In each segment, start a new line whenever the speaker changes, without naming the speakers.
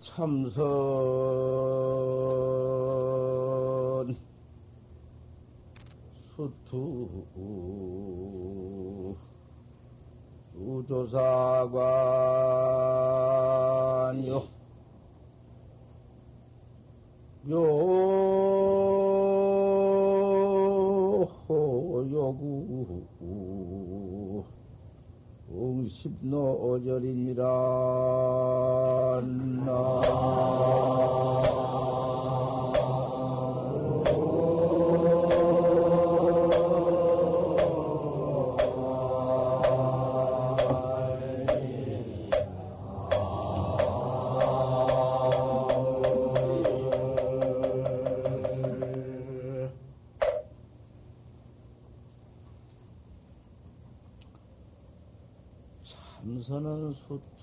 참선. 수투 우조사관요 요 요구 응 십노절이니라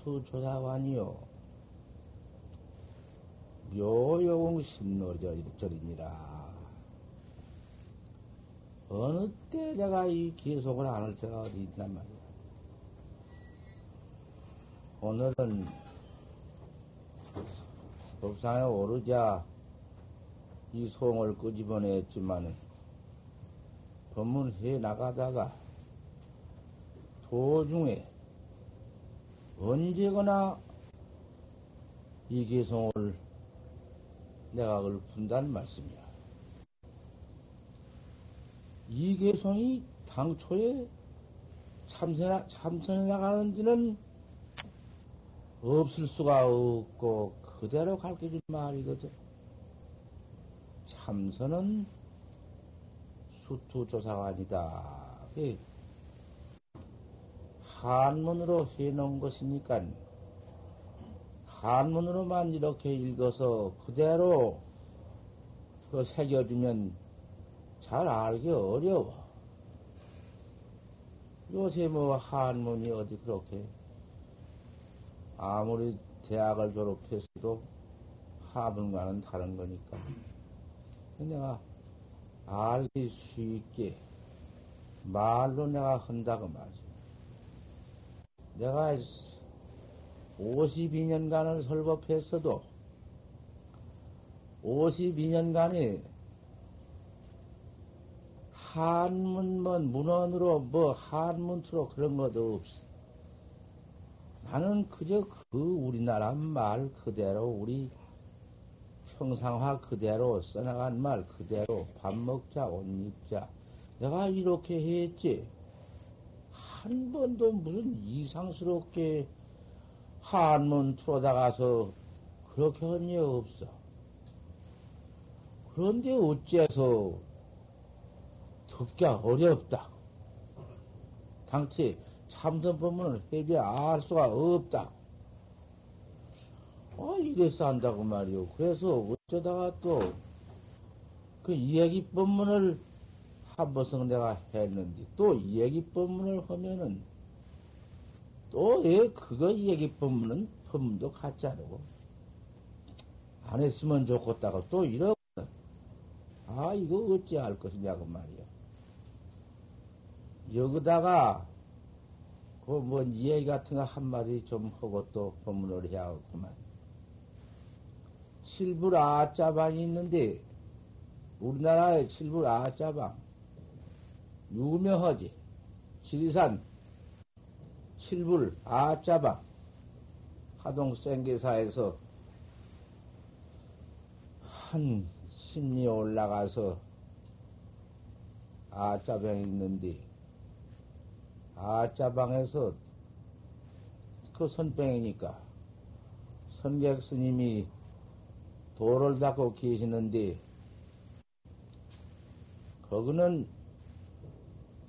수투 조사관이요. 묘용 신노절이니라. 어느 때 내가 이 기속을 안 할 때가 어디 있단 말이야. 오늘은 법상에 오르자 이 송을 끄집어냈지만은 법문해 나가다가 도중에 언제거나 이 개성을 내가 그걸 푼다는 말씀이야. 이 개성이 당초에 참선해, 참선해 나가는 지는 없을 수가 없고 그대로 가르쳐 준 말이거든. 참선은 수투조사관이다. 한문으로 해놓은 것이니까 한문으로만 이렇게 읽어서 그대로 그 새겨주면 잘 알기 어려워. 요새 뭐 한문이 어디 그렇게 아무리 대학을 졸업했어도 하문과는 다른 거니까. 내가 알기 쉽게 말로 내가 한다고 말이야. 내가 52년간을 설법했어도 52년간에 한문만 문헌으로 뭐 한문투로 그런 것도 없어. 나는 그저 그 우리나라 말 그대로 우리 평상화 그대로 써나간 말 그대로 밥 먹자 옷 입자 내가 이렇게 했지. 한 번도 무슨 이상스럽게 한문 틀어다가서 그렇게 한 일 없어. 그런데 어째서 듣기가 어렵다. 당최 참선 법문을 해비 알 수가 없다. 아, 이래서 한다고 말이오. 그래서 어쩌다가 또 그 이야기 법문을 한 번씩 내가 했는데 또 얘기 법문을 하면은 또왜 그거 얘기 법문은 법문도 않고 안 했으면 좋겠다고 또 이러거든. 아 이거 어찌 할 것이냐고 말이야. 여기다가 그뭐 이야기 같은 거 한마디 좀 하고 또 법문을 해야겠구만. 칠불 아짜방이 있는데 우리나라에 칠불 아짜방 유명하지. 지리산 칠불 아짜방 하동 생계사에서 한 심리 올라가서 아짜방에 있는데 아짜방에서 그 선병이니까 선객 스님이 도를 닦고 계시는데 거기는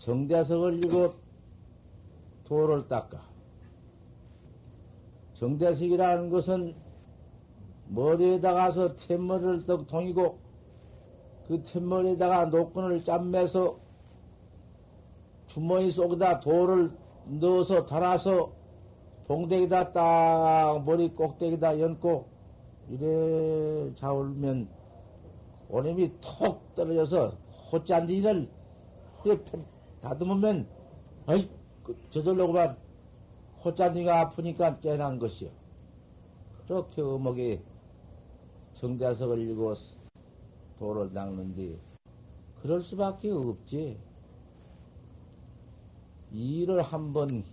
정대석을 이고 도를 닦아. 정대석이라는 것은 머리에다가서 툇머리를 떡 동이고 그 툇머리에다가 노끈을 짬매서 주머니 속에다 돌을 넣어서 달아서 동대기다 딱 머리 꼭대기다 연고 이래 자울면 오름이 톡 떨어져서 호짠디를 다듬으면, 어이, 그, 저절로 그만, 호짜니가 아프니까 깨난 것이요. 이렇게 어목에 정자석을 읽고 도를 닦는데 그럴 수밖에 없지. 일을 한번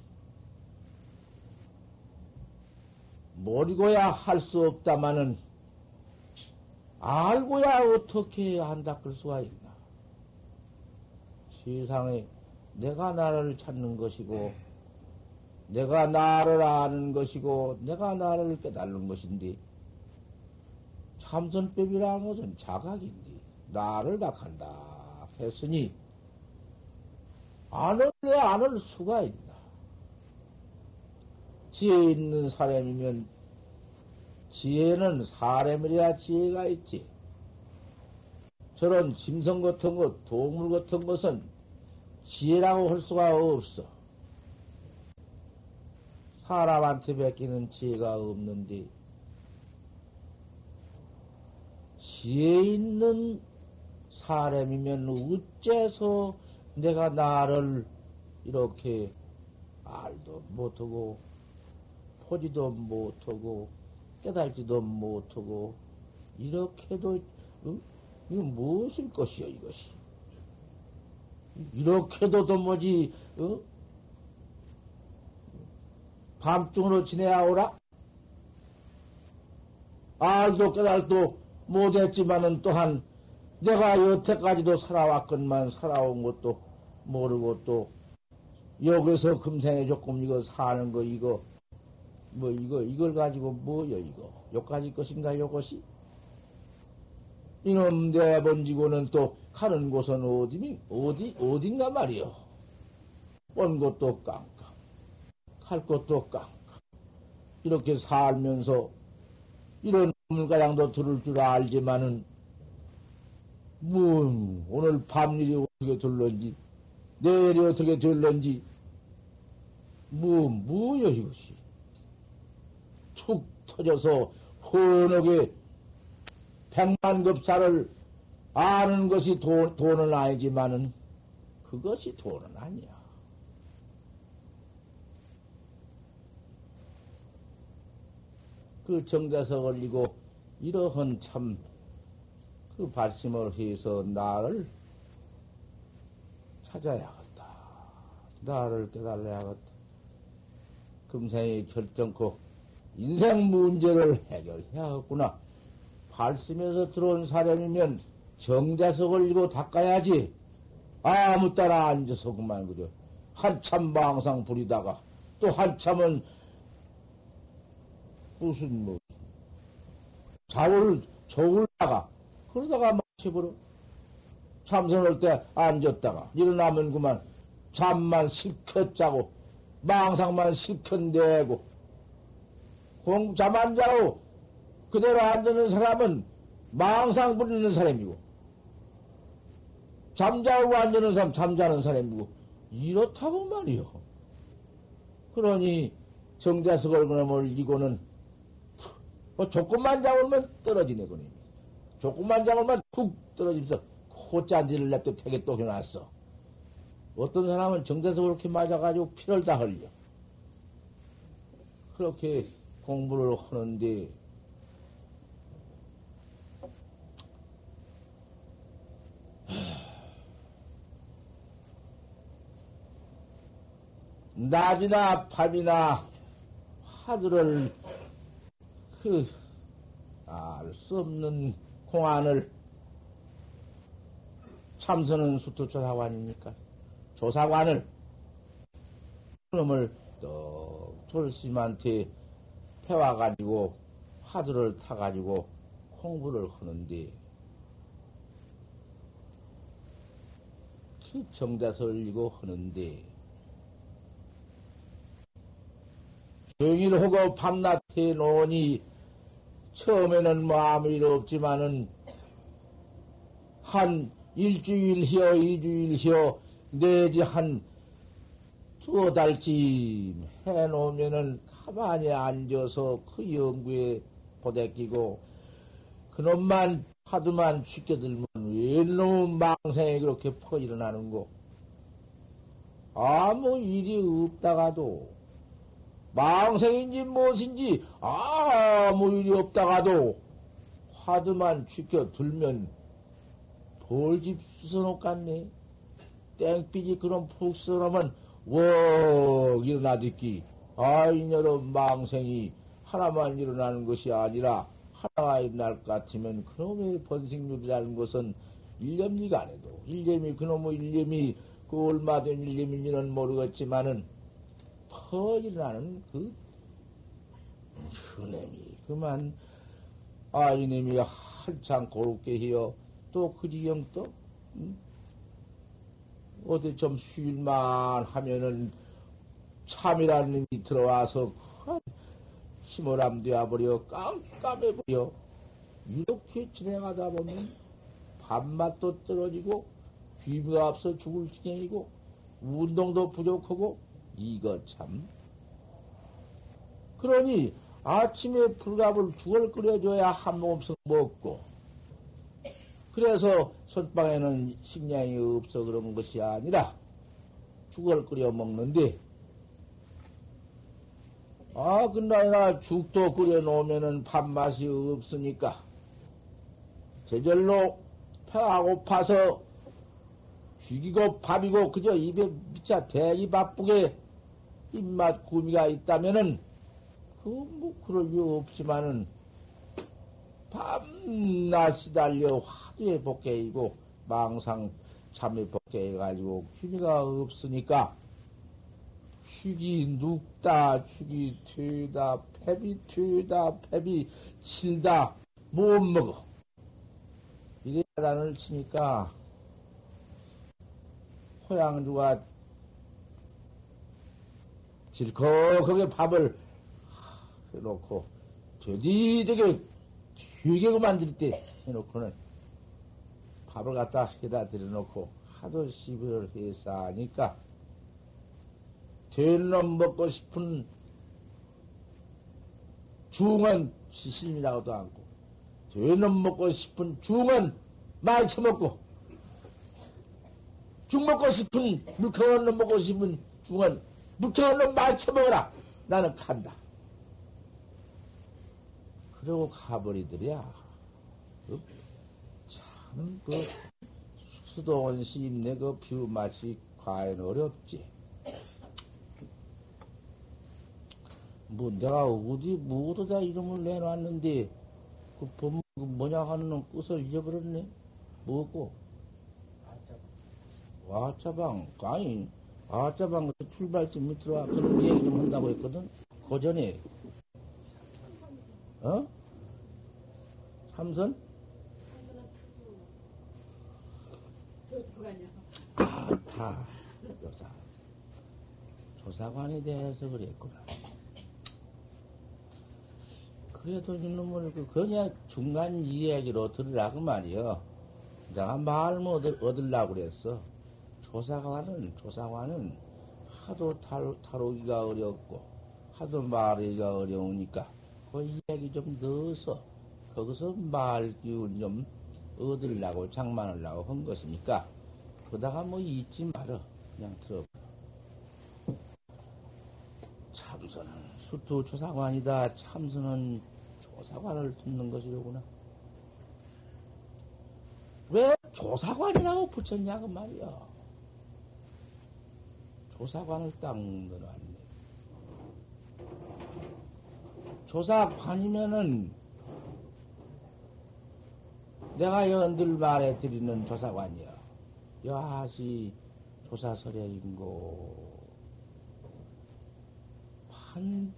모르고야 할 수 없다마는 알고야 어떻게 안 닦을 수가 있나. 세상에 내가 나를 찾는 것이고, 내가 나를 아는 것이고, 내가 나를 깨달는 것인데, 참선법이라는 것은 자각인데, 나를 닥한다 했으니, 아는 데 아는 수가 있나. 지혜 있는 사람이면 지혜는 사람이래야 지혜가 있지. 저런 짐승 같은 것, 동물 같은 것은 지혜라고 할 수가 없어. 사람한테 베끼는 지혜가 없는데, 지혜 있는 사람이면 어째서 내가 나를 이렇게 알도 못하고, 포지도 못하고, 깨달지도 못하고, 이렇게도, 어? 이거 무엇일 것이요, 이것이? 이렇게도 도무지, 어? 밤중으로 지내야 오라? 알도 깨달도 못했지만은 또한 내가 여태까지도 살아왔건만 살아온 것도 모르고 또 여기서 금생에 조금 이거 사는 거 이거 뭐 이거 이걸 가지고 뭐여 이거 요까지 것인가 요것이 이놈 내번지고는 또 가는 곳은 어디 어디 어딘가 말이요 온 곳도 깡깡 갈 곳도 깡깡 이렇게 살면서 이런 물가장도 들을 줄 알지만은 뭐 오늘 밤일이 어떻게 될런지 내일이 어떻게 될런지 뭐 뭐여 이것이. 툭 터져서 헌하게 백만급사를 아는 것이 돈, 돈은 아니지만은 그것이 돈은 아니야. 그 정자석 을리고 이러한 참 그 발심을 해서 나를 찾아야겠다. 나를 깨달아야겠다. 금생이 결정코 인생 문제를 해결해야겠구나. 발심에서 들어온 사람이면 정자석을 이고 닦아야지. 아무 따라 앉아서 그만 그려. 한참 망상 부리다가 또 한참은 무슨 뭐 자고를 저울다가 그러다가 마치버려. 참선할 때 앉았다가 일어나면 그만 잠만 실컷 자고 망상만 공잠 안 자고 그대로 앉는 사람은 망상 부리는 사람이고, 잠자고 앉는 사람 잠자는 사람이고, 이렇다고 말이요. 그러니 정자석을 그놈을 이고는 뭐 조금만 잡으면 떨어지네 그놈이. 조금만 잡으면 툭 떨어지면서 코짠지를 냅둬 팩에 또 해놨어. 어떤 사람은 정자석을 그렇게 맞아가지고 피를 다 흘려. 그렇게 공부를 하는데 낮이나 밤이나 하늘을 그알 수 없는 공안을 참선은 수투조사관입니까? 조사관을 그놈을 또 졸심한테 해와가지고 화두를 타가지고 공부를 하는데 그 정자서를 이고 하는데 정일하고 밤낮 해 놓으니 처음에는 뭐 아무 일 없지만은 한 일주일이여 이주일이여 내지 한 두어 달쯤 해놓으면은 가만히 앉아서 그 연구에 보대끼고 그놈만 하두만 쉽게 들면 왜놈 망생에 그렇게 퍼 일어나는 거 아무 일이 없다가도 망생인지 무엇인지 아무 일이 없다가도 화두만 지켜 들면 돌집 수선옥 같네. 땡삐지 그런 푹 쓰러면 웍 일어나듣기 아이녀로 망생이 하나만 일어나는 것이 아니라 하나가 일어날 것 같으면 그놈의 번식률이라는 것은 일념리가 안 해도 일념이 그놈의 일념이 그 얼마 된 일념인지는 모르겠지만은 퍼 일어나는 그 그놈이 그만 아 이놈이 한창 고롭게 해요 또 그 지경 또 음? 어디 좀 쉴만 하면은 참이라는 놈이 들어와서 심오람 되어버려 깜깜해버려 이렇게 진행하다 보면 밥맛도 떨어지고 귀미가 없어 죽을 지경이고 운동도 부족하고 이거 참. 그러니 아침에 불갑을 죽을 끓여줘야 한 모금씩 먹고. 그래서 선방에는 식량이 없어 그런 것이 아니라 죽을 끓여 먹는데. 아 근데 죽도 끓여 놓으면은 밥맛이 없으니까 제절로 배가 고파서 죽이고 밥이고 그저 입에 미차 대기 바쁘게 입맛 구미가 있다면은 그뭐 그럴 리 없지만은 밤낮 시달려 화두에 복개이고 망상 참에 복개해가지고 귀미가 없으니까 죽이 눕다 죽이 튀다 패비 튀다 패비 칠다 못 먹어. 이래 단을 치니까 호양주가 질컥하게 밥을 해놓고 되디 되게 되게 만들 때 해놓고는 밥을 갖다 해다 들여놓고 하도 시비를 해서 하니까 된놈 먹고 싶은 중은 시심이라고도 않고 된놈 먹고 싶은 중은 처먹고 죽 먹고 싶은 물컹한 놈 먹고 싶은 중은 많이 처먹어라 나는 간다 그러고 가버리더랴. 그 참, 그, 수도원 시임내 그 비유 맛이 과연 어렵지. 뭐, 내가 어디, 뭐어다 이름을 내놨는데, 그 법, 그 뭐냐 하는 놈 끝을 잊어버렸네? 뭐고? 와짜방, 아니, 와짜방 그 출발점 밑으로 와. 그런 얘기 좀 한다고 했거든? 그 전에, 어? 삼선? 아, 다, 여자. 조사관에 대해서 그랬구나. 그래도 이놈을 그 그냥 중간 이야기로 들으라고 말이여. 내가 말못 얻으려고 그랬어. 조사관은, 조사관은 하도 탈, 타로기가 어렵고, 하도 말하기가 어려우니까, 그 이야기 좀 넣어서 거기서 말 기운 좀 얻으려고 장만하려고 한 것이니까 그다가 뭐 잊지 말어 그냥 들어. 참선은 수투 조사관이다. 참선은 조사관을 듣는 것이로구나. 왜 조사관이라고 붙였냐고 말이야. 조사관을 딱 넣어놨네. 조사관이면은 내가 연들 말해 드리는 조사관이야. 여하시 조사설야인고 판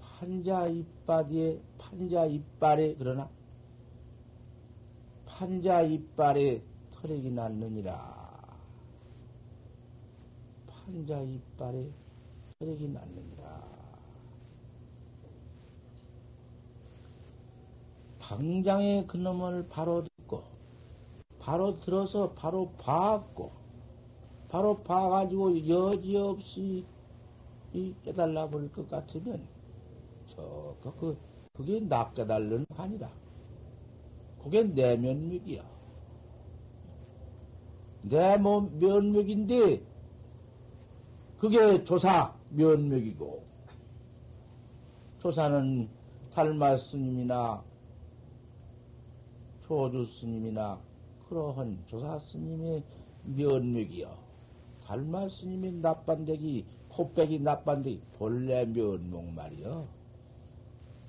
판자 이빨에 판자 이빨에 그러나 판자 이빨에 털액이 났느니라. 판자 이빨에 털액이 났느니라. 당장에 그놈을 바로 듣고, 바로 들어서 바로 봐갖고, 바로 봐가지고 여지없이 이 깨달라 버릴 것 같으면, 저, 그, 그 그게 나 깨달는 아니라. 그게 내 면목이야. 내 몸, 면목인데, 그게 조사 면목이고, 조사는 달마 스님이나 조주 스님이나 그러한 조사 스님의 면목이요. 달마 스님의 납반대기, 코빼기 납반대기, 본래 면목 말이요.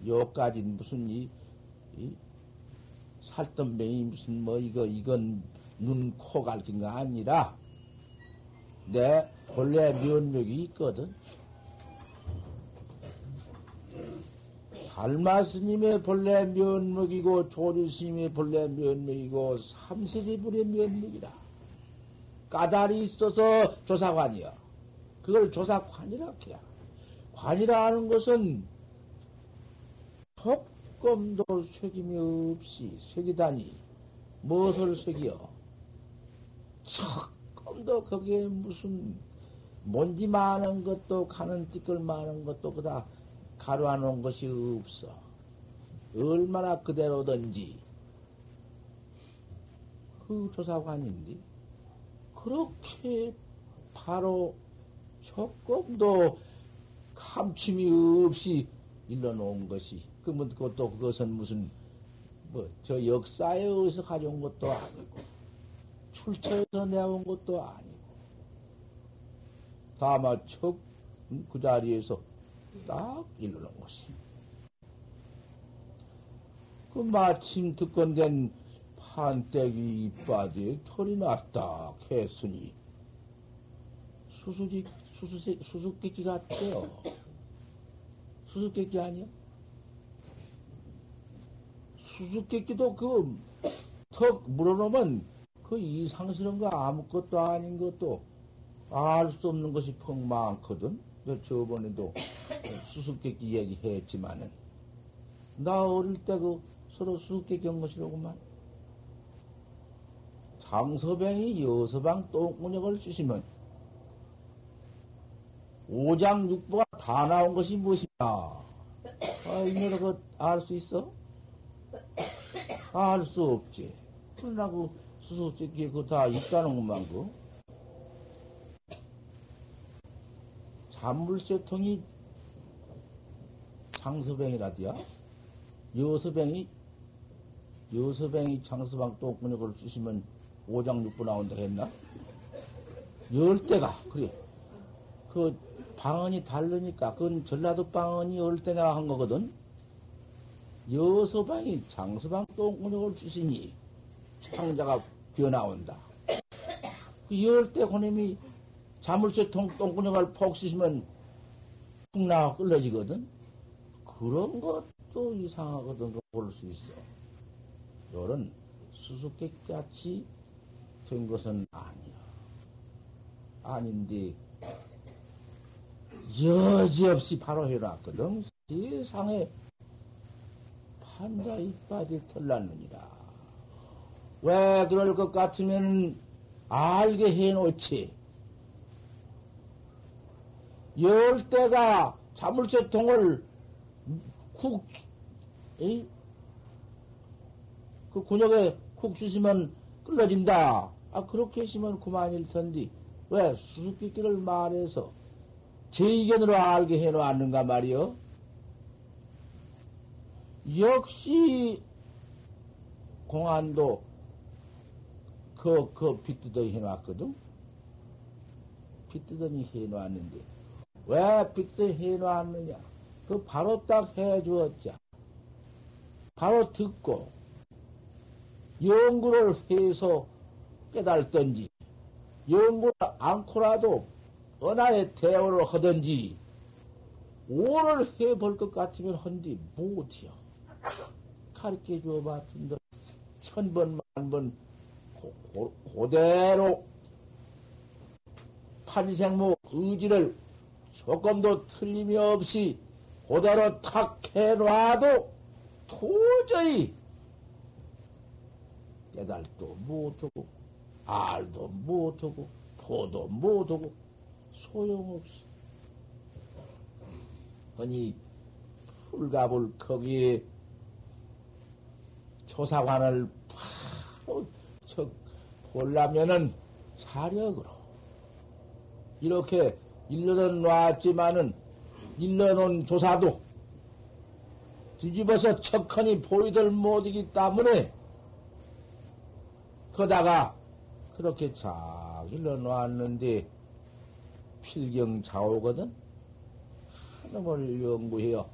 요까지 무슨 이, 이 살덤뱅이 무슨 뭐 이거, 이건 눈, 코 갈긴 거 아니라 내 본래 면목이 있거든. 달마 스님의 본래 면목이고 조주 스님의 본래 면목이고 삼세지불의 면목이라. 까다리 있어서 조사관이야. 그걸 조사관이라 해야. 관이라 하는 것은 조금도 색임이 없이 색이다니 무엇을 색이여? 조금도 거기에 무슨 먼지 많은 것도 가는 띠끌 많은 것도 그다 가루아 놓은 것이 없어. 얼마나 그대로든지 그 조사관인데 그렇게 바로 조금도 감침이 없이 일러놓은 것이 그것도 그것은 무슨 뭐 저 역사에 의해서 가져온 것도 아니고 출처에서 내온 것도 아니고 다만 척그 자리에서 딱 일러놓은 것이 그 마침 듣건된 판때기 이빠지에 털이 났다 했으니 수수지 수수세 수수께끼 같대요. 수수께끼 아니야? 수수께끼도 그 턱 물어놓으면 그 이상스러운 거 아무것도 아닌 것도 알 수 없는 것이 퍽 많거든. 저번에도 수수께끼 얘기했지만은 나 어릴 때 그 서로 수수께끼 한 것이라고만. 장서병이 여서방 똥구녕을 쓰시면 오장 육부가 다 나온 것이 무엇이냐? 아, 이노래 그알 수 있어? 알 수 없지. 그러나 그 수수께끼 그거 다 있다는 것만 그. 잔물쇠통이 장서병이라디야? 여서병이, 여서병이 장서방 똥구녕을 쓰시면 오장육부 나온다 했나? 열 대가, 그래. 그 방언이 다르니까, 그건 전라도 방언이 열대 내가 한 거거든? 여서방이 장서방 똥구녕을 주시니, 창자가 비어나온다. 그 열 대 고님이 자물쇠 통, 똥구녕을 폭 쓰시면 푹 나와 끌러지거든? 그런 것도 이상하거든, 볼 수 있어. 요런 수수께끼 같이 된 것은 아니야. 아닌데, 여지없이 바로 해놨거든. 세상에 판자 이빠지 털났느니라. 왜 그럴 것 같으면 알게 해놓지. 열 대가 자물쇠 통을 쿡, 이? 그 군역에 쿡 주시면 끌러진다. 아, 그렇게 했으면 그만일 텐데, 왜 수수께끼를 말해서 제 의견으로 알게 해놓았는가 말이요? 역시 공안도 그, 그 빗두덩이 해놨거든? 빗두덩이 해놓았는데, 왜 빗두덩이 해놓았느냐? 그 바로 딱 해주었자. 바로 듣고, 연구를 해서 깨달던지, 연구를 않고라도 은하의 대오를 하든지, 오를 해볼 것 같으면 헌디 못해요. 가르쳐 줘봤던데, 천 번, 만 번, 그대로 판생모 의지를 조금도 틀림이 없이 그대로 탁 해놔도 도저히 깨달도 못하고, 알도 못하고, 보도 못하고, 소용없어. 아니, 풀갑을 거기에 조사관을 바로 저 보려면은 사력으로 이렇게 일러던 놨지만은 일러놓은 조사도 뒤집어서 척하니 보이들 못이기 때문에 거다가 그렇게 쫙 일러놓았는데 필경 자오거든 하나을 연구해요.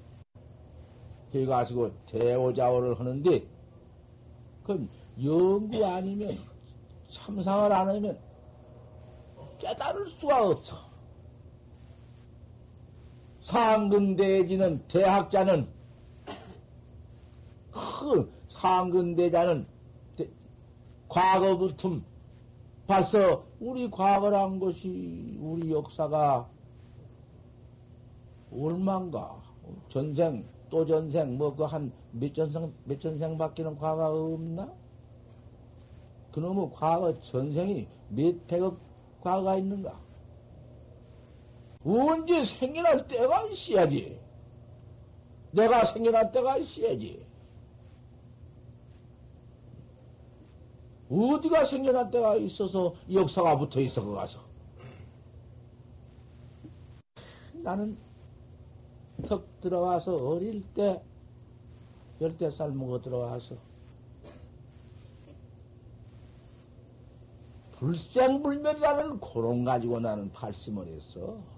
거기 가지고 대오자오를 하는데 그건 연구 아니면 참상을 안 하면 깨달을 수가 없어. 상근대지는 대학자는 그 상근대자는 과거부터 벌써 우리 과거란 것이 우리 역사가 얼만가 전생 또 전생 뭐 그 한 몇 전생 몇 전생밖에는 과거가 없나? 그놈의 과거 전생이 몇 백억 과거가 있는가? 언제 생겨날 때가 있어야지. 내가 생겨날 때가 있어야지. 어디가 생겨날 때가 있어서 역사가 붙어 있어, 그 가서. 나는 턱 들어와서 어릴 때, 열대 살 먹어 들어와서, 불생불멸이라는 고론 가지고 나는 발심을 했어.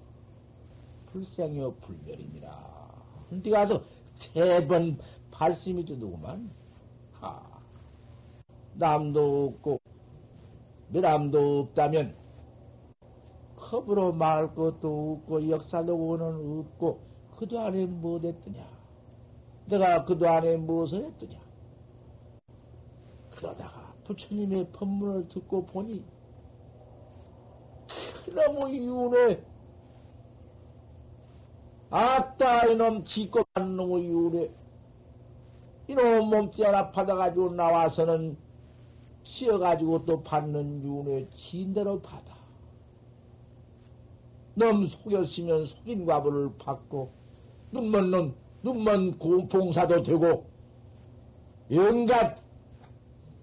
불생이요 불멸이니라. 근데 가서 세 번 발심이 되더구만. 하. 남도 없고 미람도 없다면 컵으로 말할 것도 없고 역사도 원은 없고 그도 안에 무엇 했더냐? 내가 그도 안에 무엇을 했더냐? 그러다가 부처님의 법문을 듣고 보니 너무 이운에 아따 이놈 짓고 간 놈의 이운에 이놈 몸띠 하나 받아가지고 나와서는 씌어가지고 또 받는 윤에 진대로 받아. 놈 속였으면 속인 과부를 받고, 눈먼 놈, 눈먼 공봉사도 되고, 영갓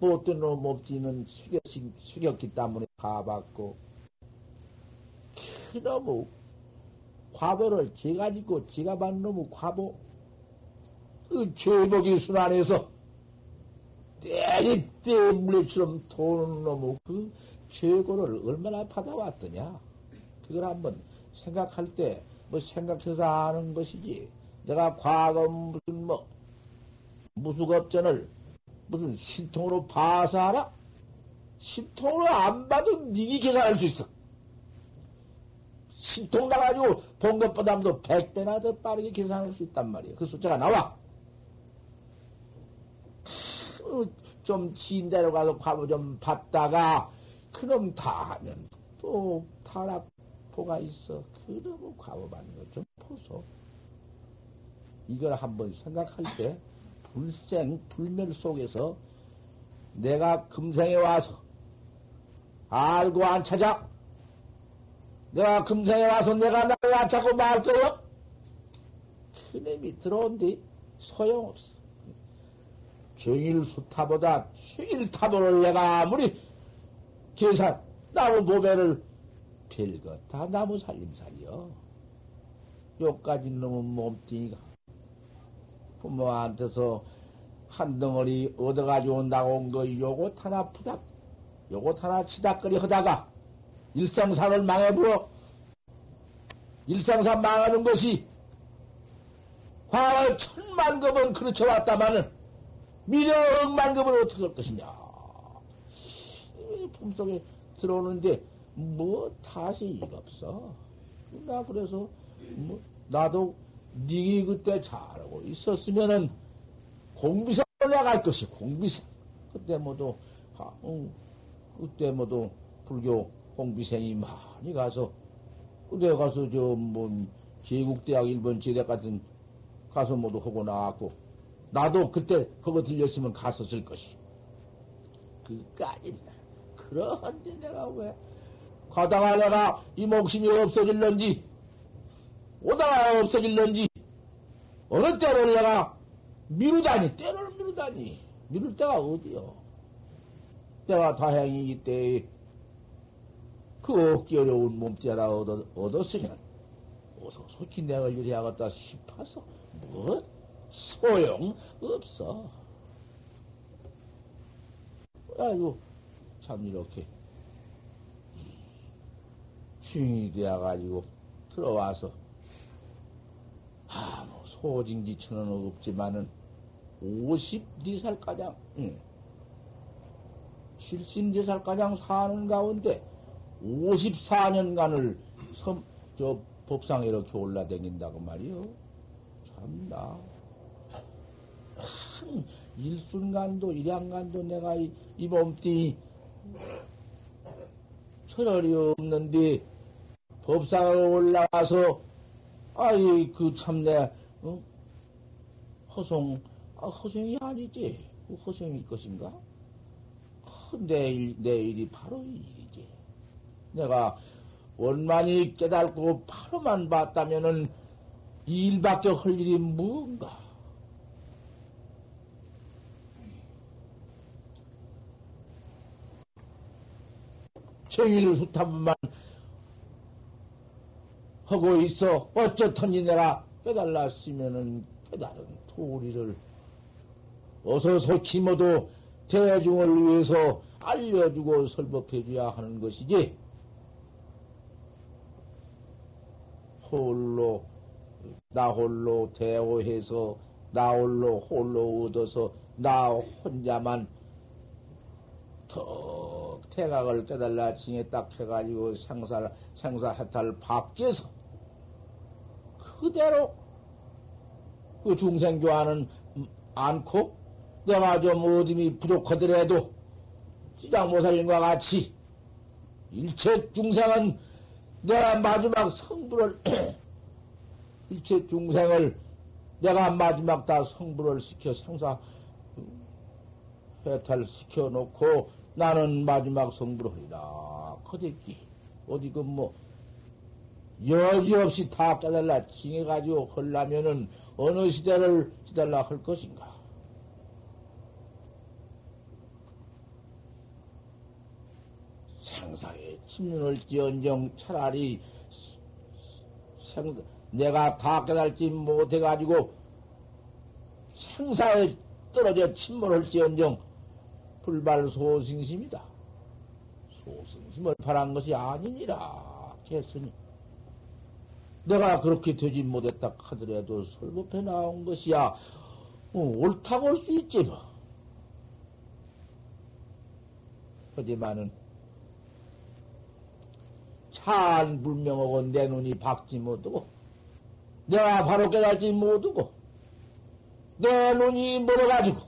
못된 놈 없지는 숙였, 숙였기 때문에 다 받고, 그놈의 과보를 제가 짓고 제가 받는 놈의 과보, 그 죄복이 순환해서 때리 때물레처럼 도는 놈의 그 죄고를 얼마나 받아왔더냐. 그걸 한번 생각할 때, 뭐 생각해서 아는 것이지. 내가 과거 무슨 뭐, 무수겁전을 무슨 신통으로 봐서 알아? 신통으로 안 봐도 니기 계산할 수 있어. 신통 나가지고 본 것보다도 100배나 더 빠르게 계산할 수 있단 말이에요. 그 숫자가 나와. 좀 진대로 가서 과부 좀 받다가 그놈 다 하면 또 타락포가 있어. 그놈의 과부 받는 거 좀 보소. 이걸 한번 생각할 때 불생, 불멸 속에서 내가 금생에 와서 알고 안 찾아? 내가 금생에 와서 내가 나를 안 찾고 말 거요? 그놈이 들어온뒤 소용없어. 정일수타보다 최일타보를 내가 아무리 계산, 나무 보배를 별거 다 나무 살림살이요. 요까지 놈은 몸뚱이가 부모한테서 한 덩어리 얻어가지고 나온 거 요것 하나 푸닥, 요것 하나 치닥거리 하다가 일상산을 망해부어 일상산 망하는 것이 과거 천만 급은 그렇게 왔다마는 미래 억만급을 어떻게 할 것이냐. 품속에 들어오는데 뭐 탓이 없어. 나 그래서 뭐 나도 니기 그때 잘하고 있었으면은 공비생 올라갈 것이 공비생. 그때 모두 아, 응, 그때 모두 불교 공비생이 많이 가서 그때 가서 저 뭐 제국대학 일본 제대 같은 가서 모두 하고 나왔고 나도 그때 그거 들렸으면 갔었을 것이. 그까지. 그런데 내가 왜, 가다가 내가 이 목숨이 없어질런지, 오다가 없어질런지, 어느 때로 내가 미루다니, 때를 미루다니, 미룰 때가 어디요? 내가 다행히 이때 그 얻기 어려운 몸띠 하나 얻었, 얻었으면, 어서 속히 내가 유리하겠다 싶어서, 뭐, 소용 없어. 아이고, 참 이렇게 흉이 되어가지고 들어와서 아무 뭐 소징지처는 없지만은 54살가량 응. 74살가량 사는 가운데 54년간을 섬, 저 법상에 이렇게 올라다닌다고 말이요. 참나. 한 일순간도, 일양간도 내가 이, 이 몸뚱이 철월이 없는데 법상에 올라가서 아이 그 참내 어? 허송 아, 허송이 아니지 그 허송일 것인가? 내 일 내 일이 바로 이. 내가 원만히 깨달고 바로만 봤다면은 이 일밖에 할 일이 뭔가? 정의를 수탑만 하고 있어. 어쩌더니 내가 깨달았으면은 깨달은 도리를 어서 속히 모두 대중을 위해서 알려주고 설법해줘야 하는 것이지. 홀로, 나 홀로 대오해서, 나 홀로 홀로 얻어서, 나 혼자만 턱 태각을 깨달라 징에 딱 해가지고 생사, 생사 해탈 밖에서 그대로 그 중생 교화는 않고 내가 좀 어둠이 부족하더라도 시장모살님과 같이 일체 중생은 내가 마지막 성불을 일체 중생을 내가 마지막 다 성불을 시켜 생사 해탈시켜 놓고 나는 마지막 성불을 하리라. 거대기 어디 그 뭐 여지없이 다 깨달라 징해가지고 헐라면은 어느 시대를 지달라 할 것인가? 생사에 침륜을 지언정 차라리 생, 내가 다 깨달지 못해가지고 생사에 떨어져 침몰을 지언정 불발 소승심이다. 소승심을 바란 것이 아니니라. 했으니 내가 그렇게 되지 못했다 하더라도 설법해 나온 것이야. 어, 옳다고 할 수 있지 뭐. 하지만은 참 불명하고 내 눈이 박지 못하고 내가 바로 깨달지 못하고 내 눈이 멀어가지고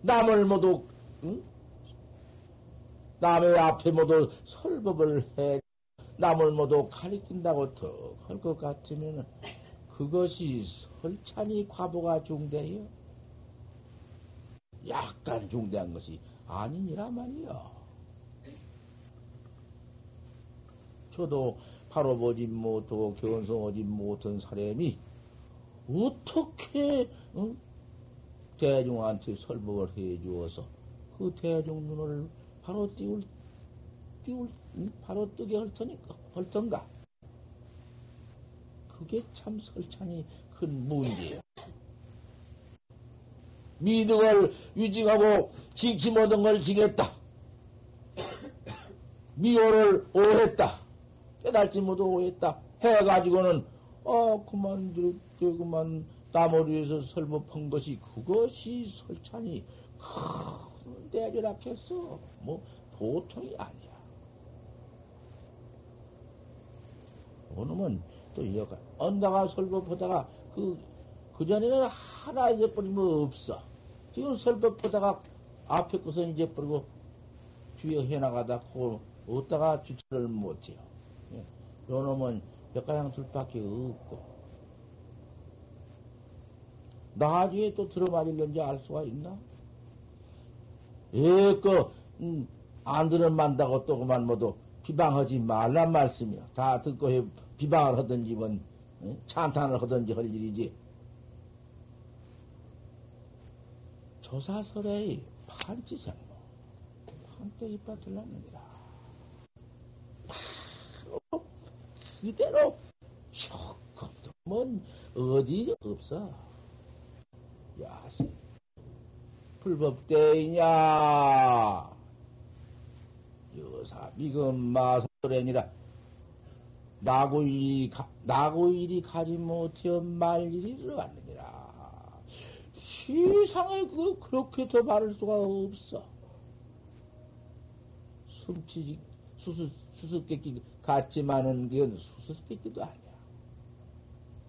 남을 모두 응? 남의 앞에 모두 설법을 해 남을 모두 가리킨다고 더할것 같으면 그것이 설찬이 과보가 중대요. 약간 중대한 것이 아니니라 말이요. 저도 바로 보지 못하고 견성하지 못한 사람이 어떻게 어? 대중한테 설법을 해 주어서 그 대중 눈을 바로 띄울 띄울 응? 바로 뜨게 할 테니까 할 턴가. 그게 참 설찬이 큰 문제예요. 미덕을 유지하고 지키 모든 걸 지겠다. 미호를 오했다. 깨달지 못하고 오했다. 해가지고는, 어, 그만, 저, 그만, 땀을 위해서 설법한 것이, 그것이 설찬이 큰 대결악했어. 뭐, 보통이 아니야. 그놈은 또 이어가, 언다가 설법하다가, 그, 그전에는 하나 잊어버리면 없어. 지금 설법하다가 앞에 것은 잊어버리고, 뒤에 해나가다, 고, 어디다가 주체를 못해요. 예. 요 놈은 몇가량 둘밖에 없고, 나중에 또 들어맞을는지 알 수가 있나? 예, 그, 음, 안 들어만다고 또 그만 모두 비방하지 말란 말씀이요. 다 듣고 비방을 하든지, 뭐, 예? 찬탄을 하든지 할 일이지. 조사설의 판지생모, 판때 이빨 들렀느니라. 그대로 조금도 뭔 어디 없어. 야, 불법대이냐? 여사 미금 마소래니라 나고일이 나고일이 가지 못해 말일이 들어갔느니라. 세상에 그 그렇게 더 바를 수가 없어. 숨치지 수수 수수께끼 같지만은 그건 수수께끼도 아니야.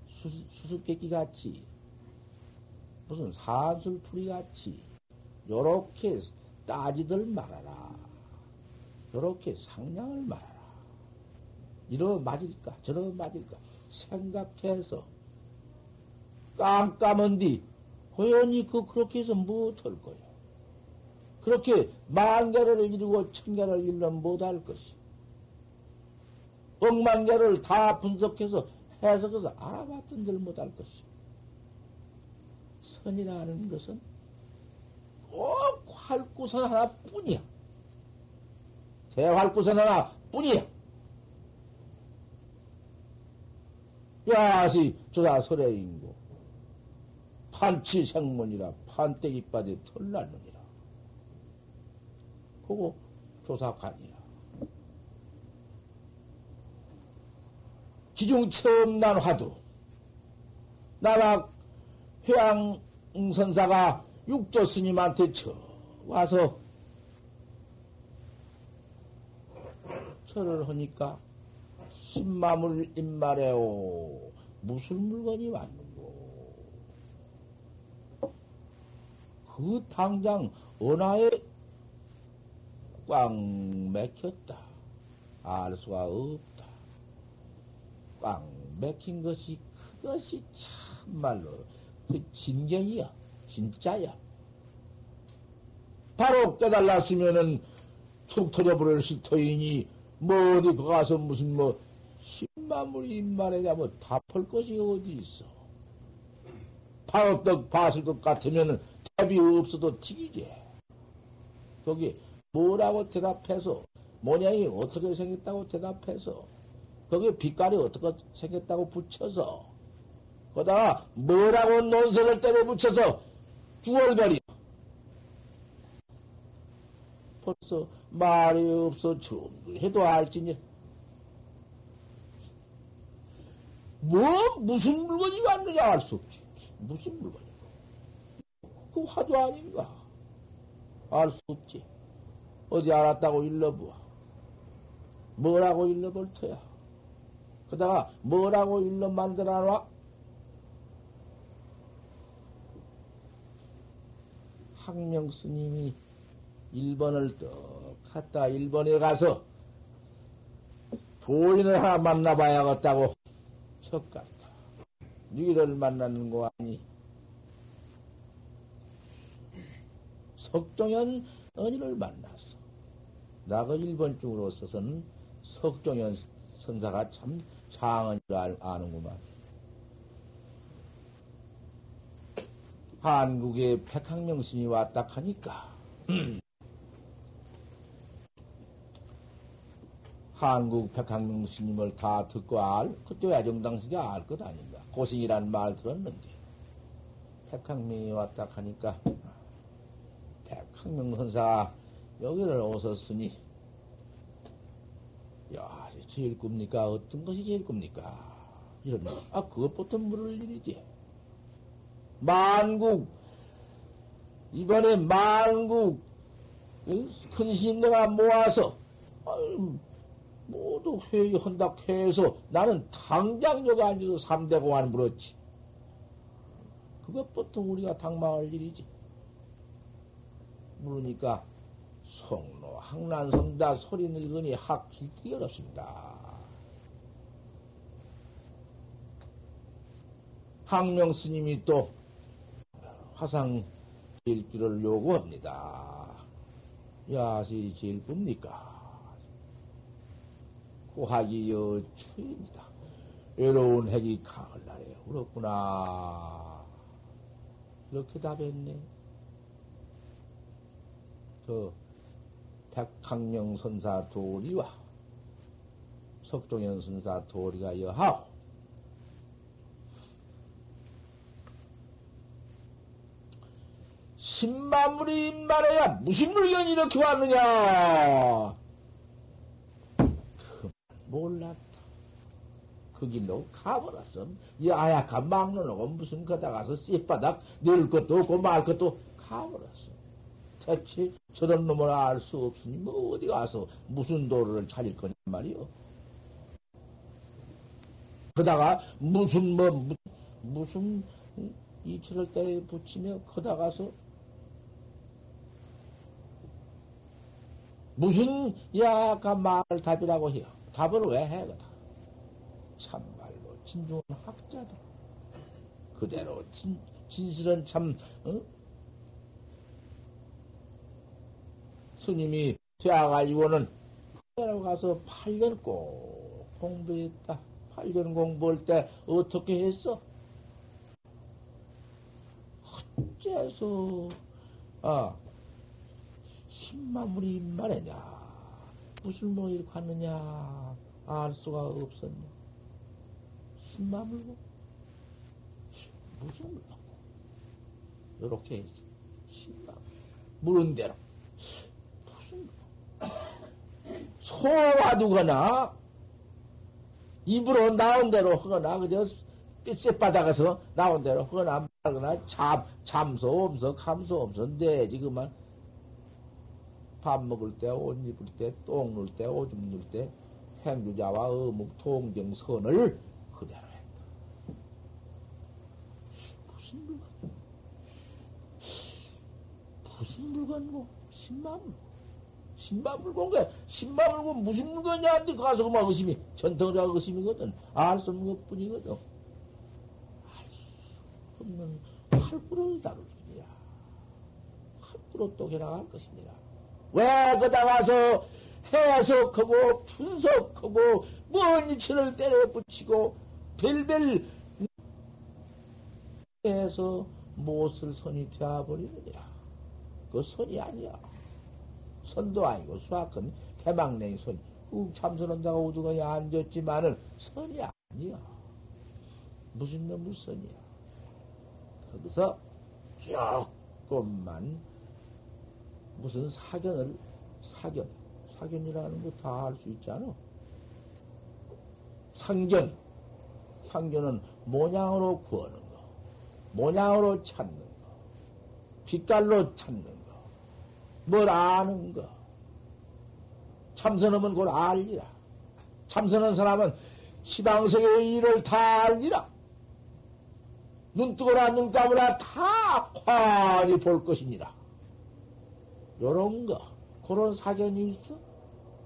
수수, 수수께끼 같이 무슨 산술풀이 같이 요렇게 따지들 말아라. 요렇게 상냥을 말아라. 이러 맞을까 저러 맞을까 생각해서 깜깜한 뒤 고연히 그 그렇게 해서 못할 거야. 그렇게 만 개를 이루고 천 개를 일면 못할 것이. 억만 개를 다 분석해서 해석해서 알아봤던 들 못할 것이. 선이라는 것은 꼭 활구선 하나뿐이야. 대활구선 하나뿐이야. 야시 조사 설해인고 판치 생문이라 판때기 빠져 털났느니라. 그거 조사관이야. 기중 처음 난 화두 나라 회양선사가 육조 스님한테 쳐 와서 절을 하니까 신마물 입말해오 무슨 물건이 왔는고. 그 당장 은하에 꽉 맥혔다. 알 수가 없다 꽉 맥힌 것이 그것이 참말로 그 진경이야 진짜야 바로 깨달았으면은 툭 터져버릴 시 터이니 뭐 어디 거 가서 무슨 뭐 십만물이 입만에냐 뭐 답할 것이 어디 있어. 파업떡 봤을 것 같으면은 답이 없어도 튀기지. 거기 뭐라고 대답해서 모양이 어떻게 생겼다고 대답해서 거기 빛깔이 어떻게 생겼다고 붙여서 거다가 뭐라고 논설을 때려 붙여서 주얼거리 벌써 말이 없어 좀 해도 알지니. 뭐 무슨 물건이 왔느냐 알 수 없지. 무슨 물건이고 그 화두 아닌가. 알 수 없지. 어디 알았다고 일러보아. 뭐라고 일러볼 터야 그다가 뭐라고 일러 만들어 놔 학명 스님이 1번을 떡 갔다 1번에 가서 도인을 하나 만나봐야겠다고 척 갔다. 누기를 만나는 거 아니? 석종현 언니를 만났어. 나그 1번 쪽으로 서서는 석종현 선사가 참 줄 아는구만. 한국에 백학명 스님이 왔다 하니까 한국 백학명 스님을 다 듣고 알, 그때 야정당식이 알 것 아닌가. 고승이란 말 들었는데. 백학명이 왔다 하니까, 백학명 선사가 여기를 오셨으니, 야, 제일 겁니까? 어떤 것이 제일 겁니까? 이러면, 아, 그것부터 물을 일이지. 만국, 이번에 만국, 큰 스님들아 모아서, 모두 회의한다 해서 나는 당장 여기 앉아서 삼대 공안 물었지. 그것부터 우리가 당망할 일이지. 물으니까 성로 항난성다 소리 늙으니 학 길기 어렵습니다. 항명 스님이 또 화상 일기를 요구합니다. 야시 제일 굽니까? 고하기 여추입니다. 외로운 핵이 가을 날에 울었구나. 이렇게 답했네. 저 백학령 선사 도리와 석종현 선사 도리가 여하오. 신마물이 말해야 무슨 물건이 이렇게 왔느냐? 그, 몰랐다. 그 길로 가버렸음. 이 아약한 막론하고 무슨 거다 가서 씨바닥 늘 것도 없고 말 것도 가버렸음. 대체 저런 놈을 알 수 없으니 뭐 어디 가서 무슨 도로를 찾을 거냐 말이요. 그다가 무슨 뭐 무슨 이철을 때에 붙이며 거다 가서 무슨 약간 말 답이라고 해요. 답을 왜 해, 그다. 참말로 진중한 학자다. 그대로 진, 진실은 참, 어? 스님이 되어가지고는 그대로 가서 8년 꼭 공부했다. 8년 공부할 때 어떻게 했어? 어째서, 아, 신마물이 말이냐? 무슨 뭐 이렇게 갔느냐? 알 수가 없었냐? 신마물고? 무슨 물고? 요렇게 했어. 신마물. 물은 대로. 무슨 소화두거나, 입으로 나온 대로 하거나, 그저 쌔바닥에서 나온 대로 하거나, 말거나, 참, 참소, 엄서, 감소, 엄서, 내지, 그만. 밥 먹을 때, 옷 입을 때, 똥눌 때, 오줌 눌 때, 행주자와 어묵 통정 선을 그대로 했다. 무슨 물건? 무슨 물건고? 신만 물건게 신만 물건 무슨 물건이냐? 한데 가서 그만 의심이 전통자 의심이거든. 알 수 없는 것 뿐이거든. 알 수 없는 활구를 다룰 것입니다. 활구로 또 해나갈 것입니다. 왜 거다 가서 해석하고 분석하고 먼 이치를 때려 붙이고 별별 해서 못을 선이 되어버리느니라. 그 선이 아니야. 선도 아니고 수학은 개망냉이 선. 욱 참선한다가 오두가에 앉았지만은 선이 아니야. 무슨 놈의 선이야. 거기서 조금만 무슨 사견을, 사견, 사견이라는 거 다 할 수 있잖아. 상견, 상견은 모양으로 구하는 거, 모양으로 찾는 거, 빛깔로 찾는 거, 뭘 아는 거. 참선하면 그걸 알리라. 참선한 사람은 시방석의 일을 다 알리라. 눈 뜨거나 눈 감으나 다 환히 볼 것이니라. 요런 거, 그런 사견이 있어?